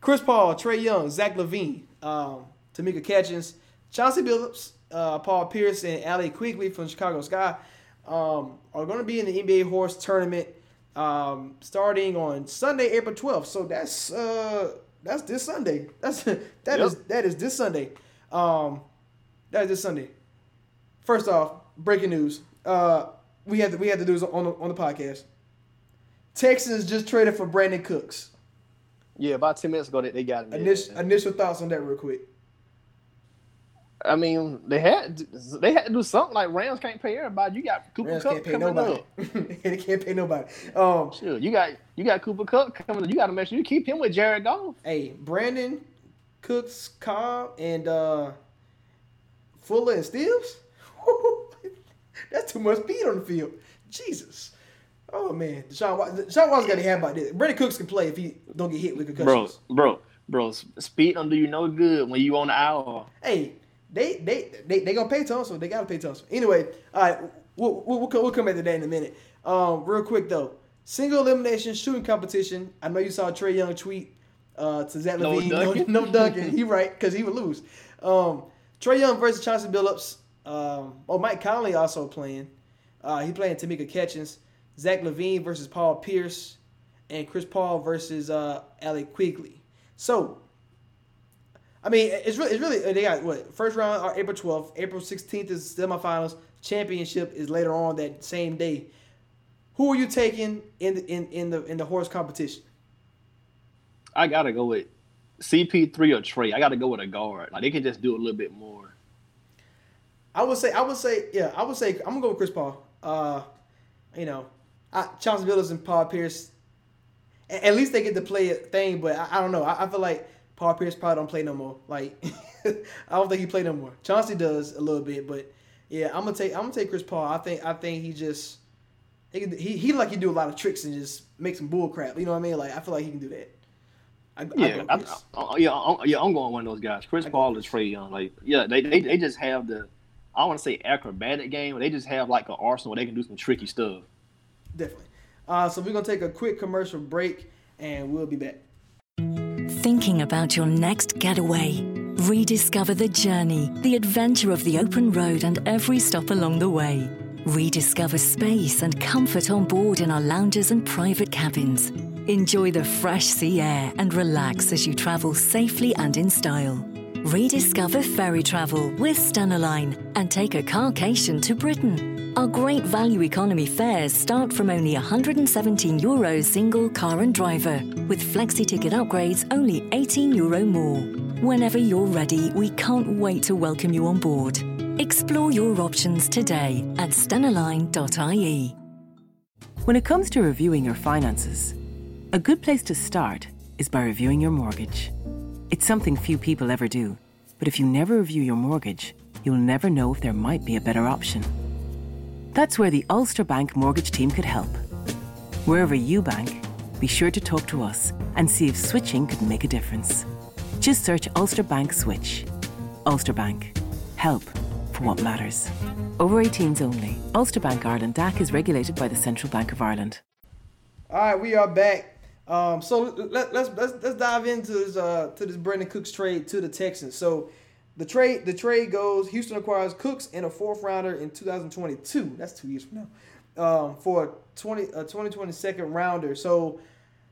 Chris Paul, Trae Young, Zach LaVine, um, Tamika Catchings, Chauncey Billups, uh, Paul Pierce, and Allie Quigley from Chicago Sky um, are going to be in the NBA Horse Tournament um, starting on Sunday, April 12th. So that's uh, that's this Sunday. That's *laughs* that is Yep. that is this Sunday. Um, that is this Sunday. First off, breaking news. Uh, we had to, we had to do this on the, on the podcast. Texans just traded for Brandin Cooks. yeah, about ten minutes ago they, they got him. Initial, initial thoughts on that, real quick. I mean, they had they had to do something like Rams can't pay everybody. You got Cooper Rams Kupp can't pay coming nobody. up. *laughs* they can't pay nobody. Um, Sure, you got you got Cooper Kupp coming. You got to make sure you keep him with Jared Goff. hey, Brandin Cooks, Cobb, and uh, Fuller and Stills. *laughs* That's too much speed on the field. Jesus. Oh man, Deshaun Watson. Deshaun Watson's got to have about this. Brandin Cooks can play if he don't get hit with concussions. bro, bro. Bro, speed don't do you no good when you on the hour. Hey, they they they they gonna pay Tunsil. They gotta pay Tunsil. Anyway, all right, we'll, we'll, we'll, come, we'll come back to that in a minute. Um, real quick though, single elimination shooting competition. I know you saw Trae Young tweet uh, to Zach No LaVine. dunking. *laughs* No, no dunking. he right because he would lose. Um, Trae Young versus Chauncey Billups. Um, oh, Mike Conley also playing. Uh, he playing Tamika Catchings. Zach LaVine versus Paul Pierce, and Chris Paul versus uh, Allie Quigley. So, I mean, it's really, it's really they got what first round are April twelfth, April sixteenth is semifinals. Championship is later on that same day. Who are you taking in the, in in the in the horse competition? I gotta go with CP3 or Trae. I gotta go with a guard. Like they can just do a little bit more. I would say, I would say, yeah, I would say, I'm gonna go with Chris Paul. Uh, you know, I, Chauncey Billups and Paul Pierce. At least they get to play a thing, but I, I don't know. I, I, feel like Paul Pierce probably don't play no more. Like, *laughs* I don't think he play no more. Chauncey does a little bit, but yeah, I'm gonna take, I'm gonna take Chris Paul. I think, I think he just, he, he, he like he do a lot of tricks and just make some bull crap. You know what I mean? Like, I feel like he can do that. I, yeah, I, I, yeah, I'm, yeah. I'm going one of those guys. Chris Paul is Trae Young. Like, yeah, they, they they just have the I don't want to say acrobatic game, but they just have like an arsenal where they can do some tricky stuff. Definitely. Uh, so we're gonna take a quick commercial break, and we'll be back. Thinking about your next getaway? Rediscover the journey, the adventure of the open road, and every stop along the way. Rediscover space and comfort on board in our lounges and private cabins. Enjoy the fresh sea air and relax as you travel safely and in style. Rediscover ferry travel with Stena Line and take a carcation to Britain. Our great value economy fares start from only 117 euros single car and driver, with flexi ticket upgrades only 18 euro more. Whenever you're ready, we can't wait to welcome you on board. Explore your options today at stenaline.ie. When it comes to reviewing your finances, a good place to start is by reviewing your mortgage. It's something few people ever do, but if you never review your mortgage, you'll never know if there might be a better option. That's where the Ulster Bank mortgage team could help. Wherever you bank, be sure to talk to us and see if switching could make a difference. Just search Ulster Bank Switch. Ulster Bank. Help for what matters. Over 18s only. Ulster Bank Ireland DAC is regulated by the Central Bank of Ireland. All right, we are back. Um, so let, us let's let's dive into this uh to this Brandin Cooks trade to the Texans. So the trade the trade goes Houston acquires Cooks and a fourth rounder in 2022. That's two years from now. Um, for a 20 a 2020 second rounder. So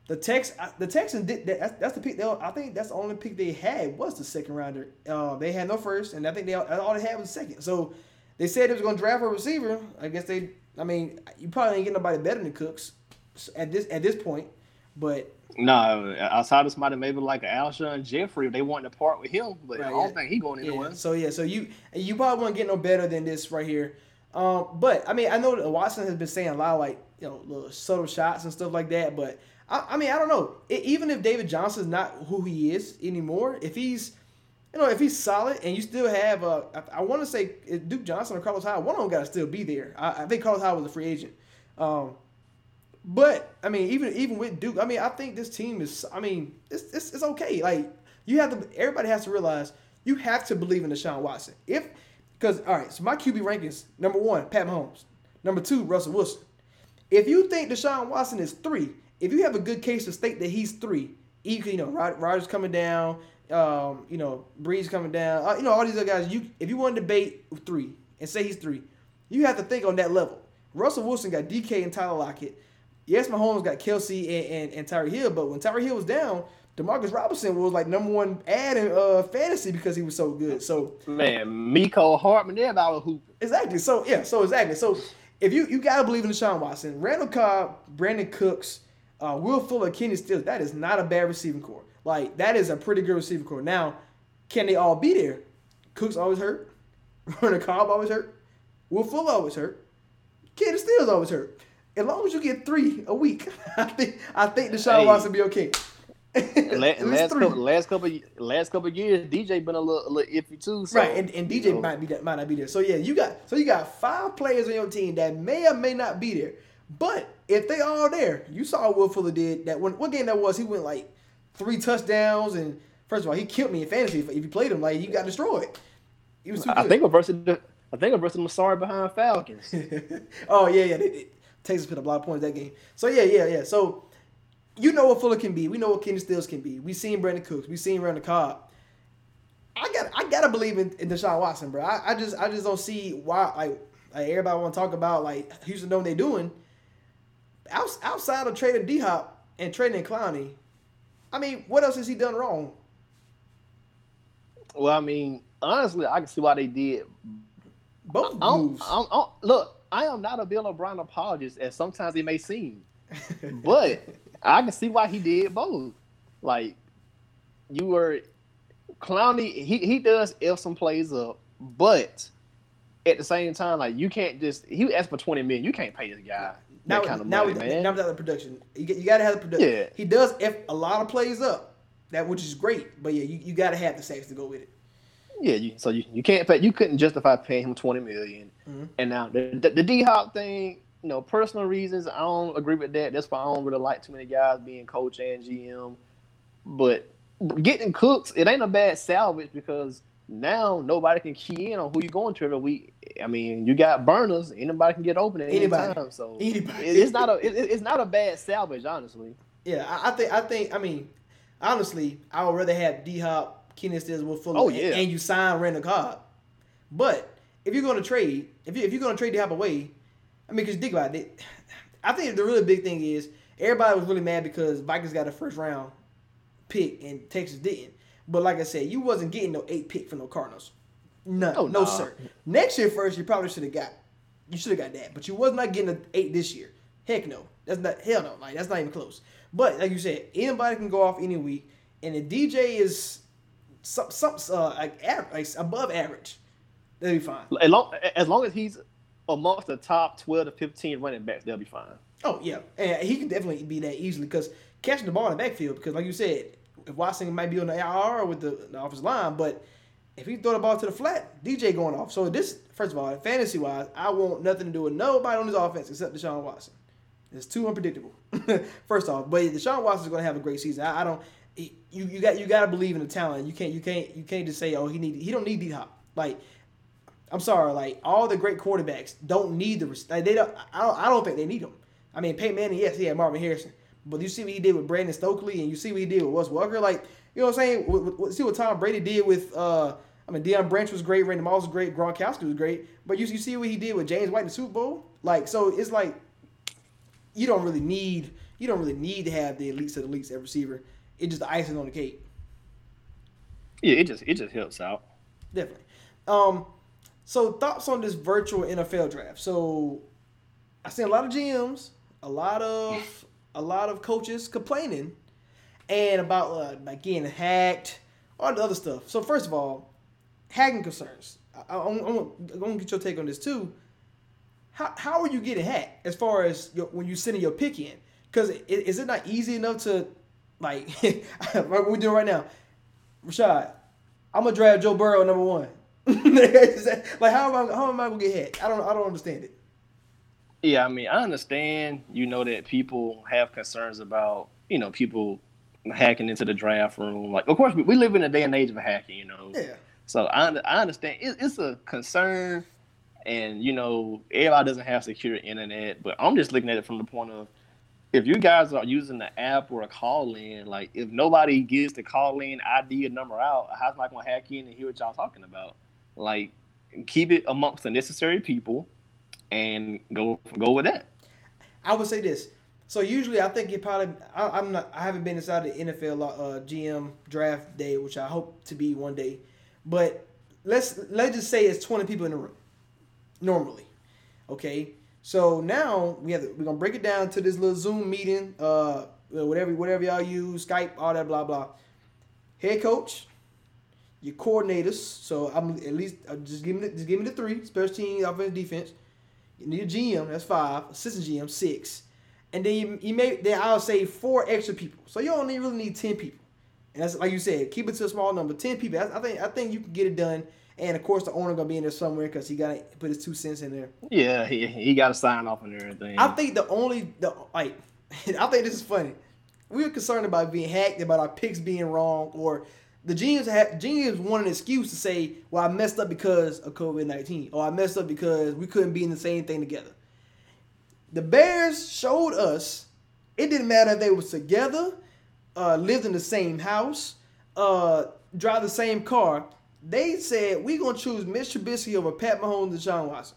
the Tex the Texans did that, that's, that's the pick. They, I think that's the only pick they had was the second rounder. Uh, they had no first, and I think they all they had was second. So they said they was going to draft a receiver. I guess they. I mean, you probably ain't getting nobody better than Cooks at this at this point. But no, outside of somebody maybe like Alshon Jeffery, they want to part with him, but right, I don't yeah. think he going anywhere. Yeah. So yeah, so you you probably won't get no better than this right here. Um, but I mean, I know that Watson has been saying a lot of like you know little subtle shots and stuff like that. But I, I mean, I don't know. It, even if David Johnson's not who he is anymore, if he's you know if he's solid and you still have uh, I, I want to say Duke Johnson or Carlos Hyde, one of them got to still be there. I, I think Carlos Hyde was a free agent. Um, but I mean, even even with Duke, I mean, I think this team is. I mean, it's it's, it's okay. Like you have to. Everybody has to realize you have to believe in Deshaun Watson. If because all right, so my QB rankings: number one, Pat Mahomes; number two, Russell Wilson. If you think Deshaun Watson is three, if you have a good case to state that he's three, you you know Rodgers coming down, um, you know Brees coming down, uh, you know all these other guys. You if you want to debate three and say he's three, you have to think on that level. Russell Wilson got DK and Tyler Lockett yes, Mahomes got Kelce and, and, and Tyreek Hill, but when Tyreek Hill was down, Demarcus Robinson was like number one ad in uh, fantasy because he was so good. So man, Mecole Hardman, they're about hoop. Exactly. So yeah. So exactly. So if you you gotta believe in Deshaun Watson, Randall Cobb, Brandin Cooks, uh, Will Fuller, Kenny Stills, that is not a bad receiving core. Like that is a pretty good receiving core. Now, can they all be there? Cooks always hurt. *laughs* Randall Cobb always hurt. Will Fuller always hurt. Kenny Stills always hurt as long as you get three a week, *laughs* I think I think Deshaun hey. Watson be okay. *laughs* last, last couple, last couple, last couple years, DJ been a little, a little iffy too. So, right, and, and DJ you know. might be that might not be there. So yeah, you got so you got five players on your team that may or may not be there. But if they are there, you saw what Fuller did that when what game that was. He went like three touchdowns, and first of all, he killed me in fantasy. If, if you played him, like you got destroyed. He was too I think versus the, I think versus Masari behind Falcons. *laughs* oh yeah, yeah. They, Texas put up a lot of points that game. So yeah, yeah, yeah. So you know what Fuller can be. We know what Kenny Stills can be. We seen Brandin Cooks. We seen Randall Cobb. I got I gotta believe in, in Deshaun Watson, bro. I, I just I just don't see why like, like everybody want to talk about like Houston know what they doing. Out, outside of trading D Hop, and trading Clowney, I mean, what else has he done wrong? Well, I mean, honestly, I can see why they did both moves. I'm, I'm, look, I am not a Bill O'Brien apologist, as sometimes it may seem, *laughs* but I can see why he did both. Like, you were Clowney. He he does F some plays up, but at the same time, like you can't just he asked for twenty million. You can't pay this guy now, that kind of now, money, with, man. now without the production, you, you got to have the production. Yeah. He does f a lot of plays up, that which is great. But yeah, you, you got to have the sacks to go with it. Yeah, you, so you, you can't pay. You couldn't justify paying him twenty million. Mhm. And now the the, the D Hop thing, you know, personal reasons, I don't agree with that. That's why I don't really like too many guys being coach and GM. But getting cooks, it ain't a bad salvage because now nobody can key in on who you're going to every week. I mean, you got burners. Anybody can get open at any time. So Anybody. it- it's not a it, it's not a bad salvage, honestly. Yeah, I, I think I think I mean, honestly, I would rather have D Hop, Keenan Stills, Will Fuller, Oh, and- yeah. and, you sign Randall Cobb. But if you're going to trade, if you if you're going to trade D Hop away, I mean, because think about it, I think the really big thing is everybody was really mad because Vikings got a first round pick and Texas didn't. But like I said, you wasn't getting no eight pick from no Cardinals. No, Oh, no, nah. sir. Next year first, you probably should have got. You should have got that, but you was not getting an eight this year. Heck no, that's not hell no. Like that's not even close. But like you said, anybody can go off any week, and the DJ is some some uh, like, average, like above average. That'll be fine. As long as long as he's amongst the top twelve to fifteen running backs, they'll be fine. Oh yeah, and he can definitely be that easily because catching the ball in the backfield. Because like you said, if Watson might be on the IR with the, the offensive line, but if he throw the ball to the flat, DJ going off. So this, first of all, fantasy wise, I want nothing to do with nobody on this offense except Deshaun Watson. It's too unpredictable. *laughs* first off, but Deshaun Watson is going to have a great season. I, I don't. he- You you got you got to believe in the talent. You can't you can't you can't just say oh he need he don't need D Hop like. I'm sorry, like all the great quarterbacks don't need the like they don't. I don't. I don't think they need them. I mean, Peyton Manning, yes, he had Marvin Harrison, but you see what he did with Brandon Stokley, and you see what he did with Wes Welker. Like, you know what I'm saying? See what Tom Brady did with. uh I mean, Deion Branch was great, Randy Moss was great, Gronkowski was great, but you, you see what he did with James White in the Super Bowl. Like, so it's like you don't really need you don't really need to have the elites of the elites at receiver. It's just the icing on the cake. Yeah, it just it just helps out. Definitely. Um, so thoughts on this virtual NFL draft? So I seen a lot of GMs, a lot of a lot of coaches complaining, and about uh, like getting hacked, all the other stuff. So first of all, hacking concerns. I, I'm gonna get your take on this too. How, how are you getting hacked as far as your, when you're sending your pick in? Because is it not easy enough to like *laughs* like what we're doing right now? Rashad, I'm gonna draft Joe Burrow number one. *laughs* like how am I how am I gonna get hacked? I don't I don't understand it. Yeah, I mean, I understand. You know that people have concerns about you know people hacking into the draft room. Like, of course, we, we live in a day and age of hacking. You know, Yeah. So I, I understand it, it's a concern, and you know everybody doesn't have secure internet, but I'm just looking at it from the point of if you guys are using the app or a call in, like if nobody gives the call in ID or number out, how's I gonna hack in and hear what y'all talking about? Like keep it amongst the necessary people, and go go with that. I would say this. So usually, I think it probably. I, I'm not. I haven't been inside the NFL uh, GM draft day, which I hope to be one day. But let's let's just say it's 20 people in the room, normally. Okay. So now we have to, we're gonna break it down to this little Zoom meeting. Uh, whatever whatever y'all use, Skype, all that, blah blah. Head coach, your coordinators. So I'm at least uh, just give me the, just give me the three: special team, offense, defense. You need a GM, that's five. Assistant GM, six. And then you, you may then I'll say four extra people. So you only really need ten people. And that's like you said, keep it to a small number. Ten people. I, I think I think you can get it done. And of course, the owner gonna be in there somewhere because he got to put his two cents in there. Yeah, he, he got to sign off on everything. I think the only the like *laughs* I think this is funny. We were concerned about being hacked, about our picks being wrong, or the GMs have GMs want an excuse to say, "Well, I messed up because of COVID nineteen, or I messed up because we couldn't be in the same thing together." The Bears showed us it didn't matter if they was together, uh, lived in the same house, uh, drive the same car. They said we gonna choose Mitch Trubisky over Pat Mahomes and Deshaun Watson.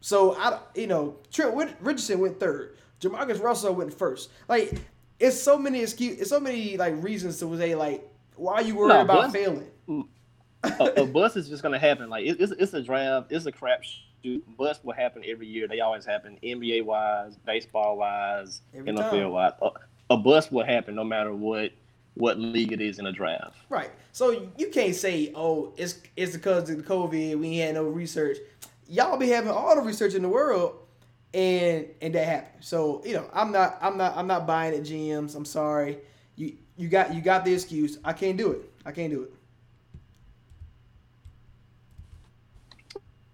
So I, you know, Trent Richardson went third. Jamarcus Russell went first. Like, it's so many excuse, it's so many like reasons to say like, why are you worried no, about failing? a, a, *laughs* bust is just gonna happen. Like it, it's it's a draft, it's a crap shoot. Bust will happen every year. They always happen. NBA wise, baseball wise, every NFL time. wise, a, a bust will happen no matter what what league it is in a draft. Right. So you can't say, oh, it's it's because of the COVID. We had no research. Y'all be having all the research in the world, and and that happened. So you know, I'm not I'm not I'm not buying it, GMs. I'm sorry. You got you got the excuse. I can't do it. I can't do it.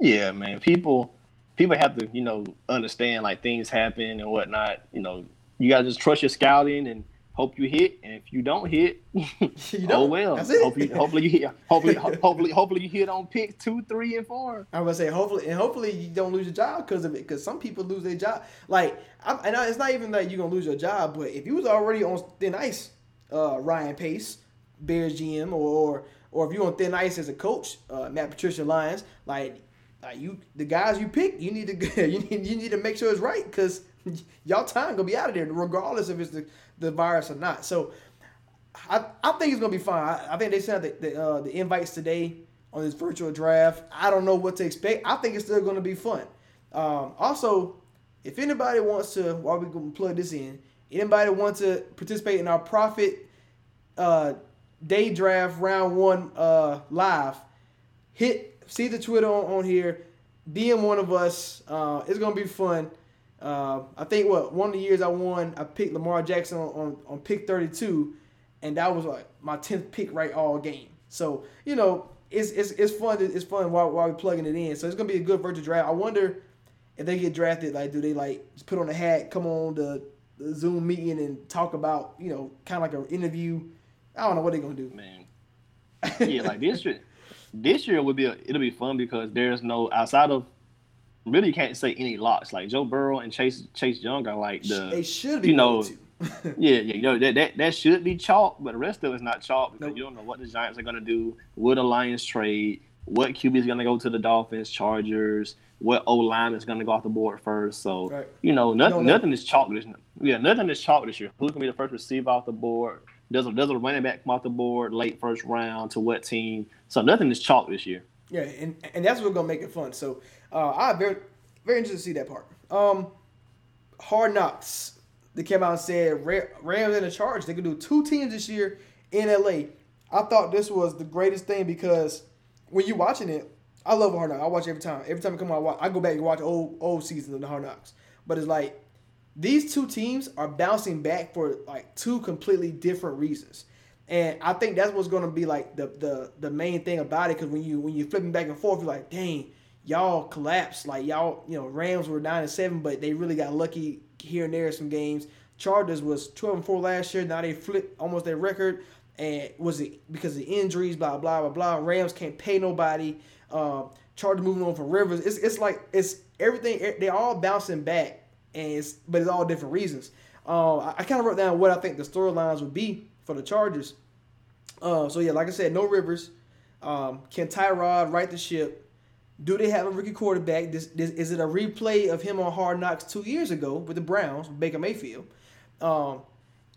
Yeah, man. People people have to, you know, understand like things happen and whatnot. You know, you gotta just trust your scouting and hope you hit. And if you don't hit, *laughs* you oh don't. oh well. Hopefully, hopefully you hit. Hopefully, *laughs* hopefully, hopefully you hit on pick two, three, and four. I was say hopefully, and hopefully you don't lose your job because of it. Because some people lose their job. Like, I'm, and it's not even that you're gonna lose your job, but if you was already on thin ice, uh, Ryan Pace, Bears GM, or, or or if you're on thin ice as a coach, uh, Matt Patricia Lions, like uh, you the guys you pick, you need to *laughs* you need you need to make sure it's right because *laughs* y'all time gonna be out of there regardless if it's the, the virus or not. So I, I think it's gonna be fine. I, I think they sent the the, uh, the, invites today on this virtual draft. I don't know what to expect. I think it's still gonna be fun. Um, also, if anybody wants to, while we can plug this in, anybody wants to participate in our profit uh, day draft round one uh, live, hit see the Twitter on, on here. DM one of us. Uh, it's gonna be fun. Uh, I think what one of the years I won, I picked Lamar Jackson on, on, on pick 32, and that was like my 10th pick right all game. So you know it's it's, it's fun. It's fun while, while we're plugging it in. So it's gonna be a good virtual draft. I wonder if they get drafted. Like, do they like put on a hat, come on the, the Zoom meeting, and talk about you know kind of like an interview? I don't know what they're gonna do. Man, yeah, like this year, this year would be a, it'll be fun because there's no outside of really can't say any locks like Joe Burrow and Chase Chase Young are like the they should be you know *laughs* yeah yeah you know that, that that should be chalk but the rest of it's not chalk because nope. you don't know what the Giants are gonna do what the Lions trade what QB is gonna go to the Dolphins Chargers what O line is gonna go off the board first so right. you know nothing nothing is chalk this yeah nothing is chalk this year who's gonna be the first receiver off the board does a does a running back come off the board late first round to what team? So nothing is chalk this year. Yeah, and, and that's what's gonna make it fun. So uh, I'm very very interested to see that part. Um, Hard Knocks. They came out and said Rams in a charge. They could do two teams this year in LA. I thought this was the greatest thing because when you're watching it, I love Hard Knocks. I watch every time. Every time I come out, I, watch, I go back and watch old old seasons of the Hard Knocks. But it's like these two teams are bouncing back for like two completely different reasons. And I think that's what's going to be like the the the main thing about it because when you when you're flipping back and forth, you're like, dang, y'all collapsed. Like y'all, you know, Rams were nine and seven, but they really got lucky here and there some games. Chargers was twelve and four last year. Now they flipped almost their record. And was it because of injuries? Blah blah blah blah. Rams can't pay nobody. Uh, Chargers moving on from Rivers. It's it's like it's everything. They're all bouncing back and it's, but it's all different reasons. Uh, I, I kind of wrote down what I think the storylines would be for the Chargers. Uh, so yeah, like I said, no Rivers. Um, can Tyrod right the ship? Do they have a rookie quarterback? This, this, is it a replay of him on Hard Knocks two years ago with the Browns, with Baker Mayfield? Um,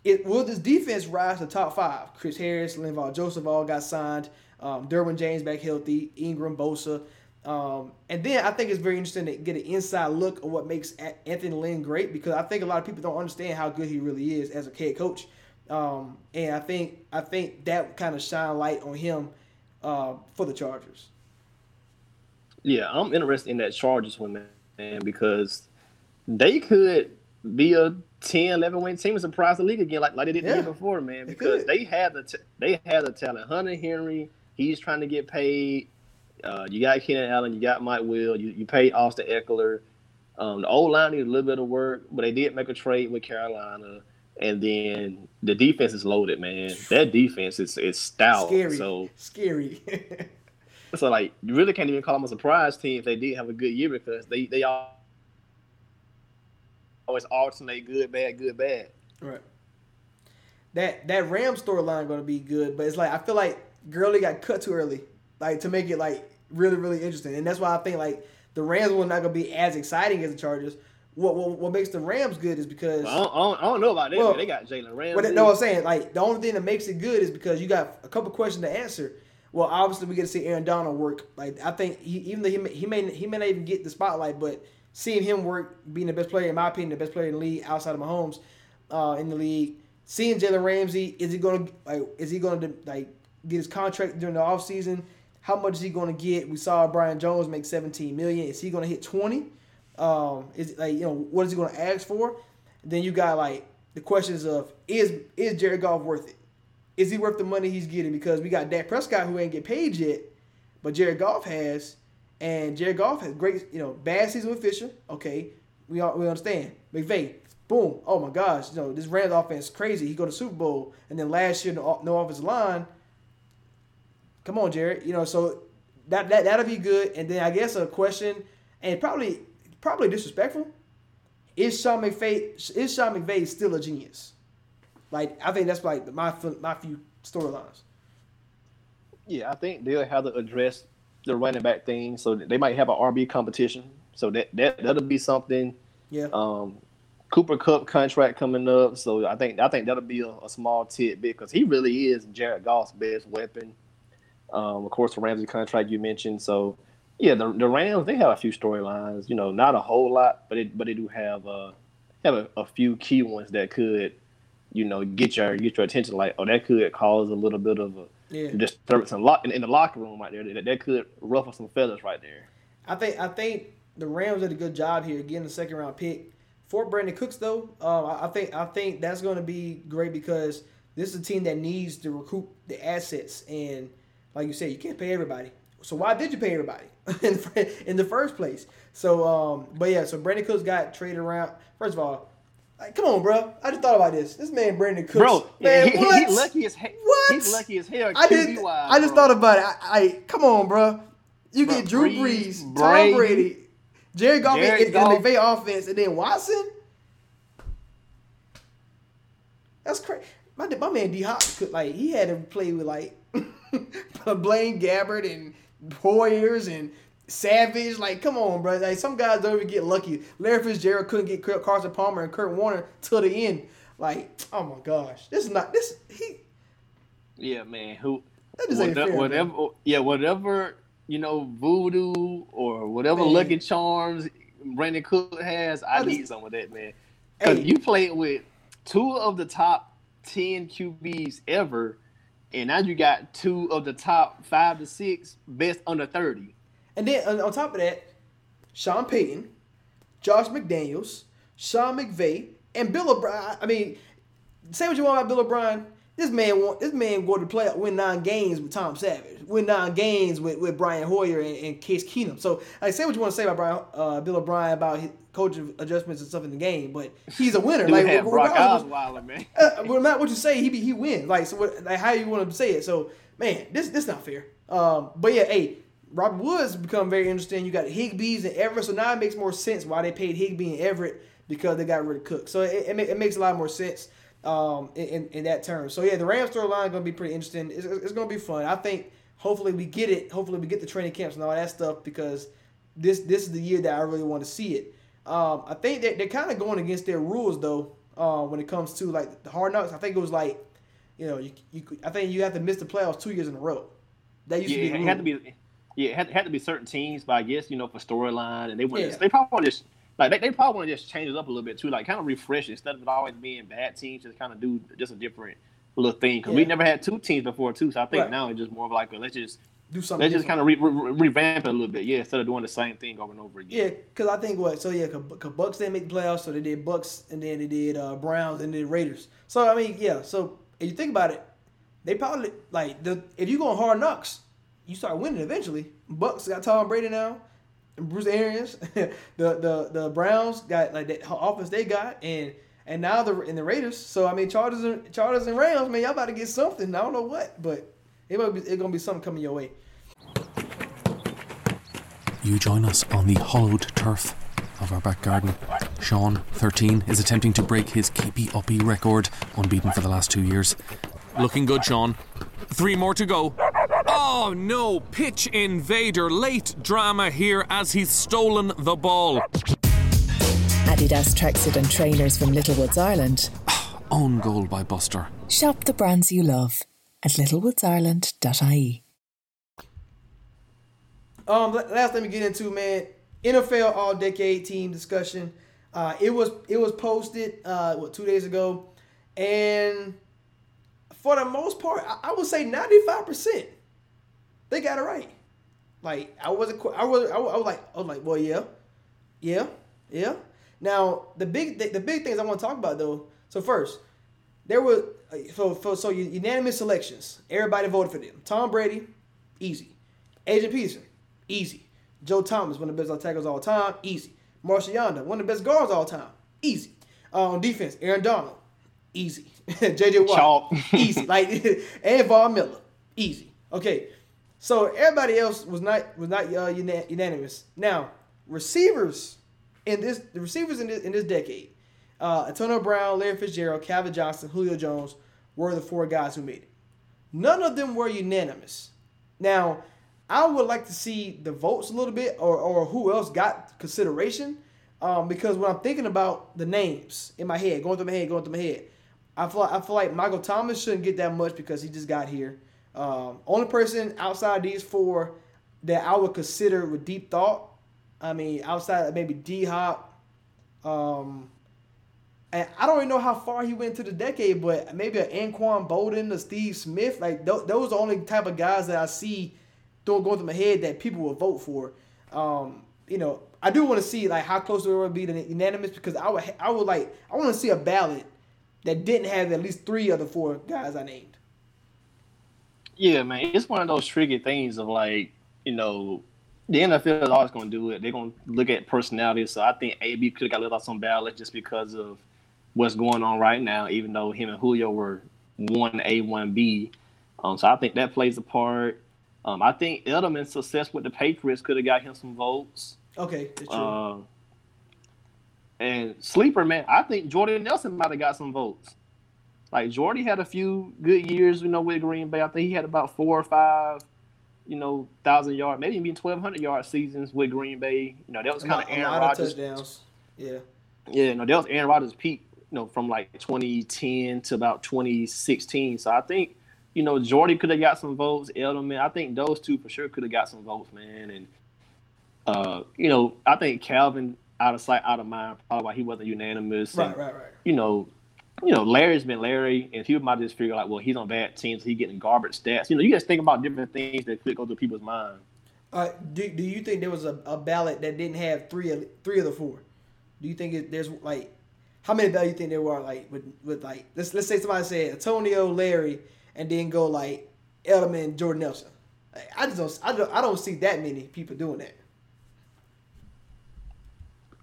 it will this defense rise to top five? Chris Harris, Linval Joseph all got signed. Um, Derwin James back healthy. Ingram, Bosa. Um, and then I think it's very interesting to get an inside look of what makes Anthony Lynn great because I think a lot of people don't understand how good he really is as a head coach. Um, and I think I think that kind of shine light on him uh, for the Chargers. Yeah, I'm interested in that Chargers one, man, because they could be a 10, 11 win team and surprise the league again, like, like they did yeah, the year before, man. Because they, they had the t- they had the talent. Hunter Henry, he's trying to get paid. Uh, you got Keenan Allen, you got Mike Will, you, you paid Austin Ekeler. Um, the old line needs a little bit of work, but they did make a trade with Carolina. And then the defense is loaded, man. That defense is is stout. Scary. So scary. *laughs* so like you really can't even call them a surprise team if they did have a good year because they they all always alternate good, bad, good, bad. Right. That that Ram storyline going to be good, but it's like I feel like Gurley got cut too early, like to make it like really, really interesting. And that's why I think like the Rams will not gonna be as exciting as the Chargers. what, what what makes the Rams good is because I don't, I don't, I don't know about that. Well. They got Jalen Ramsey. But no, I'm saying like the only thing that makes it good is because you got a couple questions to answer. Well, obviously we get to see Aaron Donald work. Like I think he, even though he may, he may he may not even get the spotlight, but seeing him work, being the best player in my opinion, the best player in the league outside of Mahomes, uh, in the league. Seeing Jalen Ramsey, is he gonna like is he gonna like get his contract during the offseason? How much is he gonna get? We saw Byron Jones make 17 million. Is he gonna hit 20? Um, is like you know what is he gonna ask for? Then you got like the questions of is is Jared Goff worth it? Is he worth the money he's getting? Because we got Dak Prescott who ain't get paid yet, but Jared Goff has, and Jared Goff has great, you know, bad season with Fisher. Okay, we all, we understand. McVay, boom, oh my gosh, you know this Rams offense crazy. He go to Super Bowl, and then last year no, no offensive line. Come on, Jared, you know so that that that'll be good. And then I guess a question, and probably probably disrespectful. Is Sean McVay is Sean McVay still a genius? Like I think that's like my my few storylines. Yeah, I think they'll have to address the running back thing. So they might have an RB competition. So that that that'll be something. Yeah. Um, Cooper Cup contract coming up. So I think I think that'll be a, a small tidbit because he really is Jared Goff's best weapon. Um, of course, the Ramsey contract you mentioned. So yeah, the, the Rams they have a few storylines. You know, not a whole lot, but it but they do have uh have a, a few key ones that could you know get your get your attention. Like oh, that could cause a little bit of a Yeah. disturbance in, lock, in, in the locker room right there. That, that could ruffle some feathers right there. I think I think the Rams did a good job here getting the second round pick for Brandin Cooks though. Um, I, I think I think that's going to be great because this is a team that needs to recoup the assets and like you said, you can't pay everybody. So why did you pay everybody *laughs* in, the- in the first place? So um, but yeah, so Brandin Cooks got traded around. First of all. Like, come on, bro! I just thought about this. This man, Brandin Cooks, Bro, man, he, he- what? he lucky as hell. What? He's lucky as hell. I did. I just bro. thought about it. I, I come on, bro. You Bro, get Drew Brees, Brees, Tom Brady, Jared Goff, Jared and, and McVay offense, and then Watson. That's crazy. My, my man D Hop could like he had to play with like *laughs* *laughs* Blaine Gabbert and Poyers and Savage. Like, come on, bro. Like some guys don't even get lucky. Larry Fitzgerald couldn't get Carson Palmer and Kurt Warner till the end. Like, oh my gosh, this is not this. He Yeah, man. Who? That just ain't whatever, fair, whatever yeah, whatever you know, voodoo or whatever Man. lucky charms Brandin Cook has, I, I just- need some of that, man. Because Hey. you played with two of the top ten QBs ever, and now you got two of the top five to six best under thirty. And then on, top of that, Sean Payton, Josh McDaniels, Sean McVay, and Bill O'Brien. I mean, say what you want about Bill O'Brien. This man want this man go to play win nine games with Tom Savage, win nine games with, with Brian Hoyer and, and Case Keenum. So I say what you want to say about Brian, uh, Bill O'Brien about his coaching adjustments and stuff in the game, but he's a winner. Like had Brock Osweiler, man. uh, well, not what you say, he be, he wins. Like so, what, like how you want to say it. So, man, this this not fair. Um, but yeah, hey, Robert Woods become very interesting. You got Higbee's and Everett, so now it makes more sense why they paid Higbee and Everett because they got rid of Cook. So it, it, it makes a lot more sense um, in, in, that term. So yeah, the Rams storyline is gonna be pretty interesting. It's, it's gonna be fun. I think hopefully we get it. Hopefully we get the training camps and all that stuff because this this is the year that I really want to see it. Um, I think that they're kind of going against their rules though uh, when it comes to like the hard knocks. I think it was like, you know, you, you I think you have to miss the playoffs two years in a row. That used Yeah, to be it had to be. Yeah, it had, had to be certain teams, but I guess you know for storyline, and they want Yeah. they probably want just like they, they probably want to just change it up a little bit too, like kind of refresh it instead of it always being bad teams, just kind of do just a different little thing because we never had two teams before too, so I think Right. now it's just more of like a, let's just do something. let's just kind of re- re- revamp it a little bit, yeah, instead of doing the same thing over and over again. Yeah, because I think what so yeah, because Bucks didn't make the playoffs, so they did Bucks and then they did uh, Browns and then Raiders. So I mean, yeah. So if you think about it, they probably like the if you go on hard knocks, you start winning eventually. Bucks got Tom Brady now, Bruce Arians. *laughs* the the the Browns got like that offense they got, and and now the in the Raiders. So I mean, Chargers and Chargers and Rams, man, y'all about to get something. I don't know what, but it might be it's gonna be something coming your way. You join us on the hollowed turf of our back garden. Sean, 13, is attempting to break his keepy uppy record, unbeaten for the last two years. Looking good, Sean. Three more to go. Oh no, pitch invader, late drama here as he's stolen the ball. Adidas tracksuit and trainers from Littlewoods, Ireland. *sighs* Own goal by Buster. Shop the brands you love at littlewoodsIreland.ie. Um, last thing we get into, man, NFL All Decade Team discussion. Uh, it was it was posted uh, what two days ago, and for the most part, I, I would say ninety five percent they got it right. Like I wasn't, I was, I was, like, I was like, well, yeah, yeah, yeah. Now the big, the, the big things I want to talk about though. So first, there were so so, so unanimous selections. Everybody voted for them. Tom Brady, easy. Adrian Peterson, easy. Joe Thomas, one of the best tackles all time, easy. Marshal Yanda, one of the best guards all time, easy. Uh, on defense, Aaron Donald, easy. *laughs* JJ Watt, easy. Like *laughs* and Von Miller, easy. Okay, so everybody else was not was not uh, unanimous. Now receivers in this the receivers in this in this decade, uh, Antonio Brown, Larry Fitzgerald, Calvin Johnson, Julio Jones were the four guys who made it. None of them were unanimous. Now I would like to see the votes a little bit, or or who else got consideration, um, because when I'm thinking about the names in my head, going through my head, going through my head, I feel I feel like Michael Thomas shouldn't get that much because he just got here. Um, only person outside these four that I would consider with deep thought. I mean, outside maybe D Hop. Um, and I don't even know how far he went to the decade, but maybe an Anquan Boldin, a Steve Smith. Like th- those are the only type of guys that I see going through my head that people will vote for. Um, you know, I do want to see like how close it would be to unanimous because I would I would like I want to see a ballot that didn't have at least three of the four guys I named. Yeah, man, it's one of those tricky things of like, you know, the NFL is always going to do it. They're going to look at personality. So I think AB could have got left off some ballot just because of what's going on right now, even though him and Julio were 1A, 1B. Um, so I think that plays a part. Um, I think Edelman's success with the Patriots could have got him some votes. Okay, that's true. uh, and sleeper man, I think Jordan Nelson might have got some votes. Like Jordy had a few good years, you know, with Green Bay. I think he had about four or five, you know, thousand yard, maybe even twelve hundred yard seasons with Green Bay. You know, that was kind of Aaron Rodgers. touchdowns. Yeah. Yeah, no, that was Aaron Rodgers' peak. You know, from like 2010 to about 2016. So I think, you know, Jordy could have got some votes. Edelman, I think those two for sure could have got some votes, man. And uh, you know, I think Calvin out of sight, out of mind, probably why he wasn't unanimous. Right, and, right, right. You know, you know, Larry's been Larry, and people might just figure like, well, he's on bad teams, he's getting garbage stats. You know, you guys think about different things that could go through people's mind. Uh, do, do you think there was a, a ballot that didn't have three of three of the four? Do you think it, there's like how many ballots you think there were like with, with like let's let's say somebody said Antonio, Larry, and then go like Edelman, Jordan Nelson. Like, I just don't I don't I don't see that many people doing that.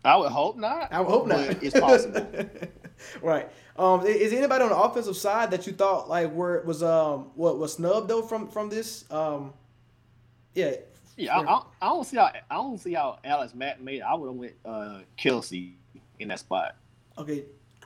I would hope not. I would hope not. It's possible. *laughs* *laughs* right. Um, is anybody on the offensive side that you thought like were was um what was snubbed though from from this? Um, yeah. Yeah, I, I, don't see how I don't see how Alex Mack made. It. I would have went uh, Kelce in that spot. Okay,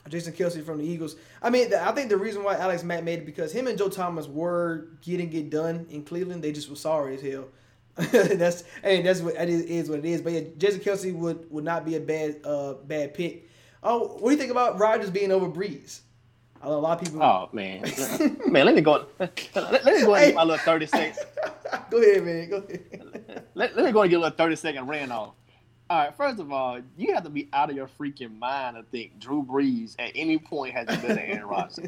Jason Kelce from the Eagles. I mean, I think the reason why Alex Mack made it because him and Joe Thomas were getting it done in Cleveland. They just were sorry as hell. *laughs* that's and that's what it is what it is. But yeah, Jason Kelce would would not be a bad uh bad pick. Oh, what do you think about Rodgers being over Brees? A lot of people. Oh man, *laughs* man, let me go. Let, let me go and get my little thirty seconds. *laughs* go ahead, man. Go ahead. Let, let me go and get a little thirty second rant off. All right, first of all, you have to be out of your freaking mind to think Drew Brees at any point has been better than Aaron Rodgers.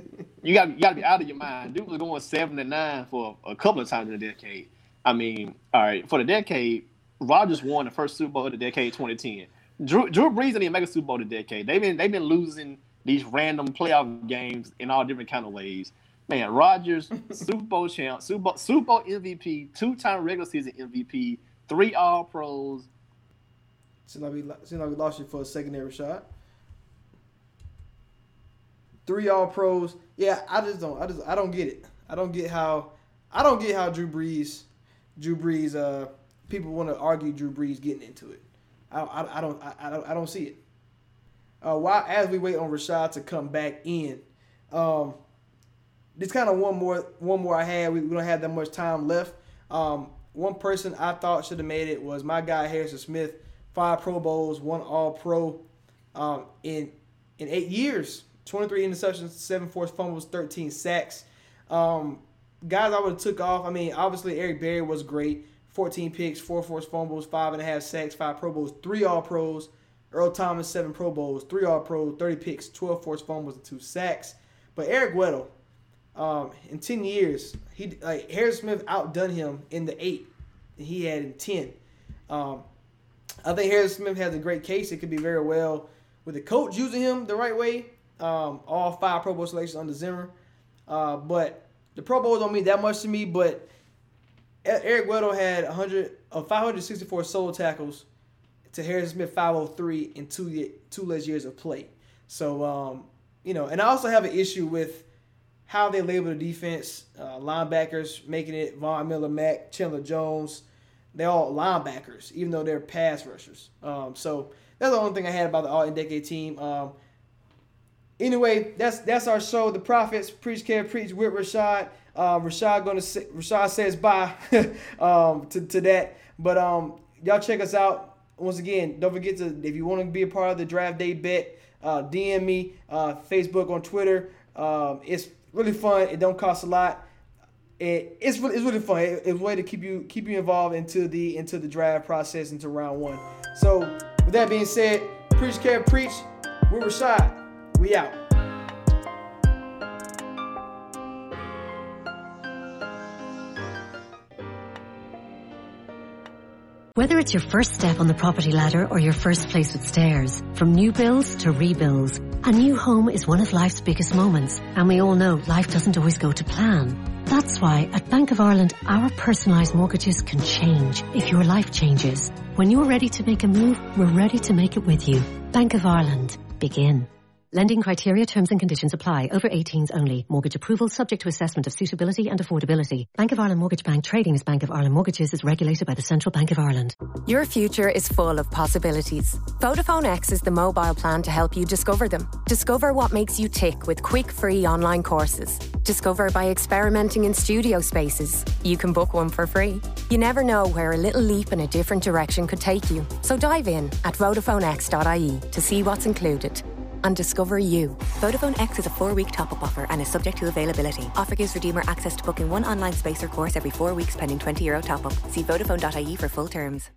You got you got to be out of your mind. Dude was going seven to nine for a couple of times in the decade. I mean, all right, for the decade, Rodgers won the first Super Bowl of the decade, 2010. Drew, Drew Brees didn't even make a Super Bowl the decade. They've been they've been losing these random playoff games in all different kind of ways. Man, Rodgers, *laughs* Super Bowl champ, Super Bowl, Super Bowl MVP, two time regular season MVP, three All Pros. Seems like we seems like we lost you for a secondary shot. Three All Pros. Yeah, I just don't. I just I don't get it. I don't get how. I don't get how Drew Brees Drew Brees. Uh, people want to argue Drew Brees getting into it. I, I, I don't I, I, don't I don't see it. Uh, while as we wait on Rashad to come back in, um, this kind of one more one more I had. We, we don't have that much time left. Um, one person I thought should have made it was my guy Harrison Smith. Five Pro Bowls, one All Pro. Um, in in eight years, 23 interceptions, seven forced fumbles, 13 sacks. Um, guys, I would have took off. I mean, obviously Eric Berry was great. 14 picks, four forced fumbles, five and a half sacks, five Pro Bowls, three All Pros. Earl Thomas, seven Pro Bowls, three All Pros, 30 picks, 12 forced fumbles, and two sacks. But Eric Weddle, um, in 10 years, he like Harrison Smith outdone him in the eight he had in 10. Um, I think Harrison Smith has a great case. It could be very well with the coach using him the right way. Um, all five Pro Bowl selections under Zimmer. Uh, but the Pro Bowl don't mean that much to me. But Eric Weddle had 100, uh, 564 solo tackles to Harrison Smith 503 in two two less years of play. So um, you know, and I also have an issue with how they label the defense. Uh, linebackers making it Von Miller, Mack, Chandler Jones. They're all linebackers, even though they're pass rushers. Um, so that's the only thing I had about the All Decade team. Um, anyway, that's that's our show. The Prophets preach, care, preach with Rashad. Uh, Rashad gonna say, Rashad says bye *laughs* um, to to that. But um, y'all check us out once again. Don't forget to if you want to be a part of the draft day bet, uh, DM me, uh, Facebook on Twitter. Um, it's really fun. It don't cost a lot. It, it's really it's really fun. It, it's a way to keep you keep you involved into the into the draft process into round one. So with that being said, preach, care, preach. We're Rashad. We out. Whether it's your first step on the property ladder or your first place with stairs, from new builds to rebuilds, a new home is one of life's biggest moments, and we all know life doesn't always go to plan. That's why at Bank of Ireland, our personalised mortgages can change if your life changes. When you're ready to make a move, we're ready to make it with you. Bank of Ireland. Begin. Lending criteria, terms and conditions apply. Over 18s only. Mortgage approval subject to assessment of suitability and affordability. Bank of Ireland Mortgage Bank trading as Bank of Ireland Mortgages is regulated by the Central Bank of Ireland. Your future is full of possibilities. Vodafone X is the mobile plan to help you discover them. Discover what makes you tick with quick, free online courses. Discover by experimenting in studio spaces. You can book one for free. You never know where a little leap in a different direction could take you. So dive in at VodafoneX.ie to see what's included and discover you. Vodafone X is a four week top up offer and is subject to availability. Offer gives redeemer access to booking one online space or course every four weeks pending €20 Euro top up. See Vodafone.ie for full terms.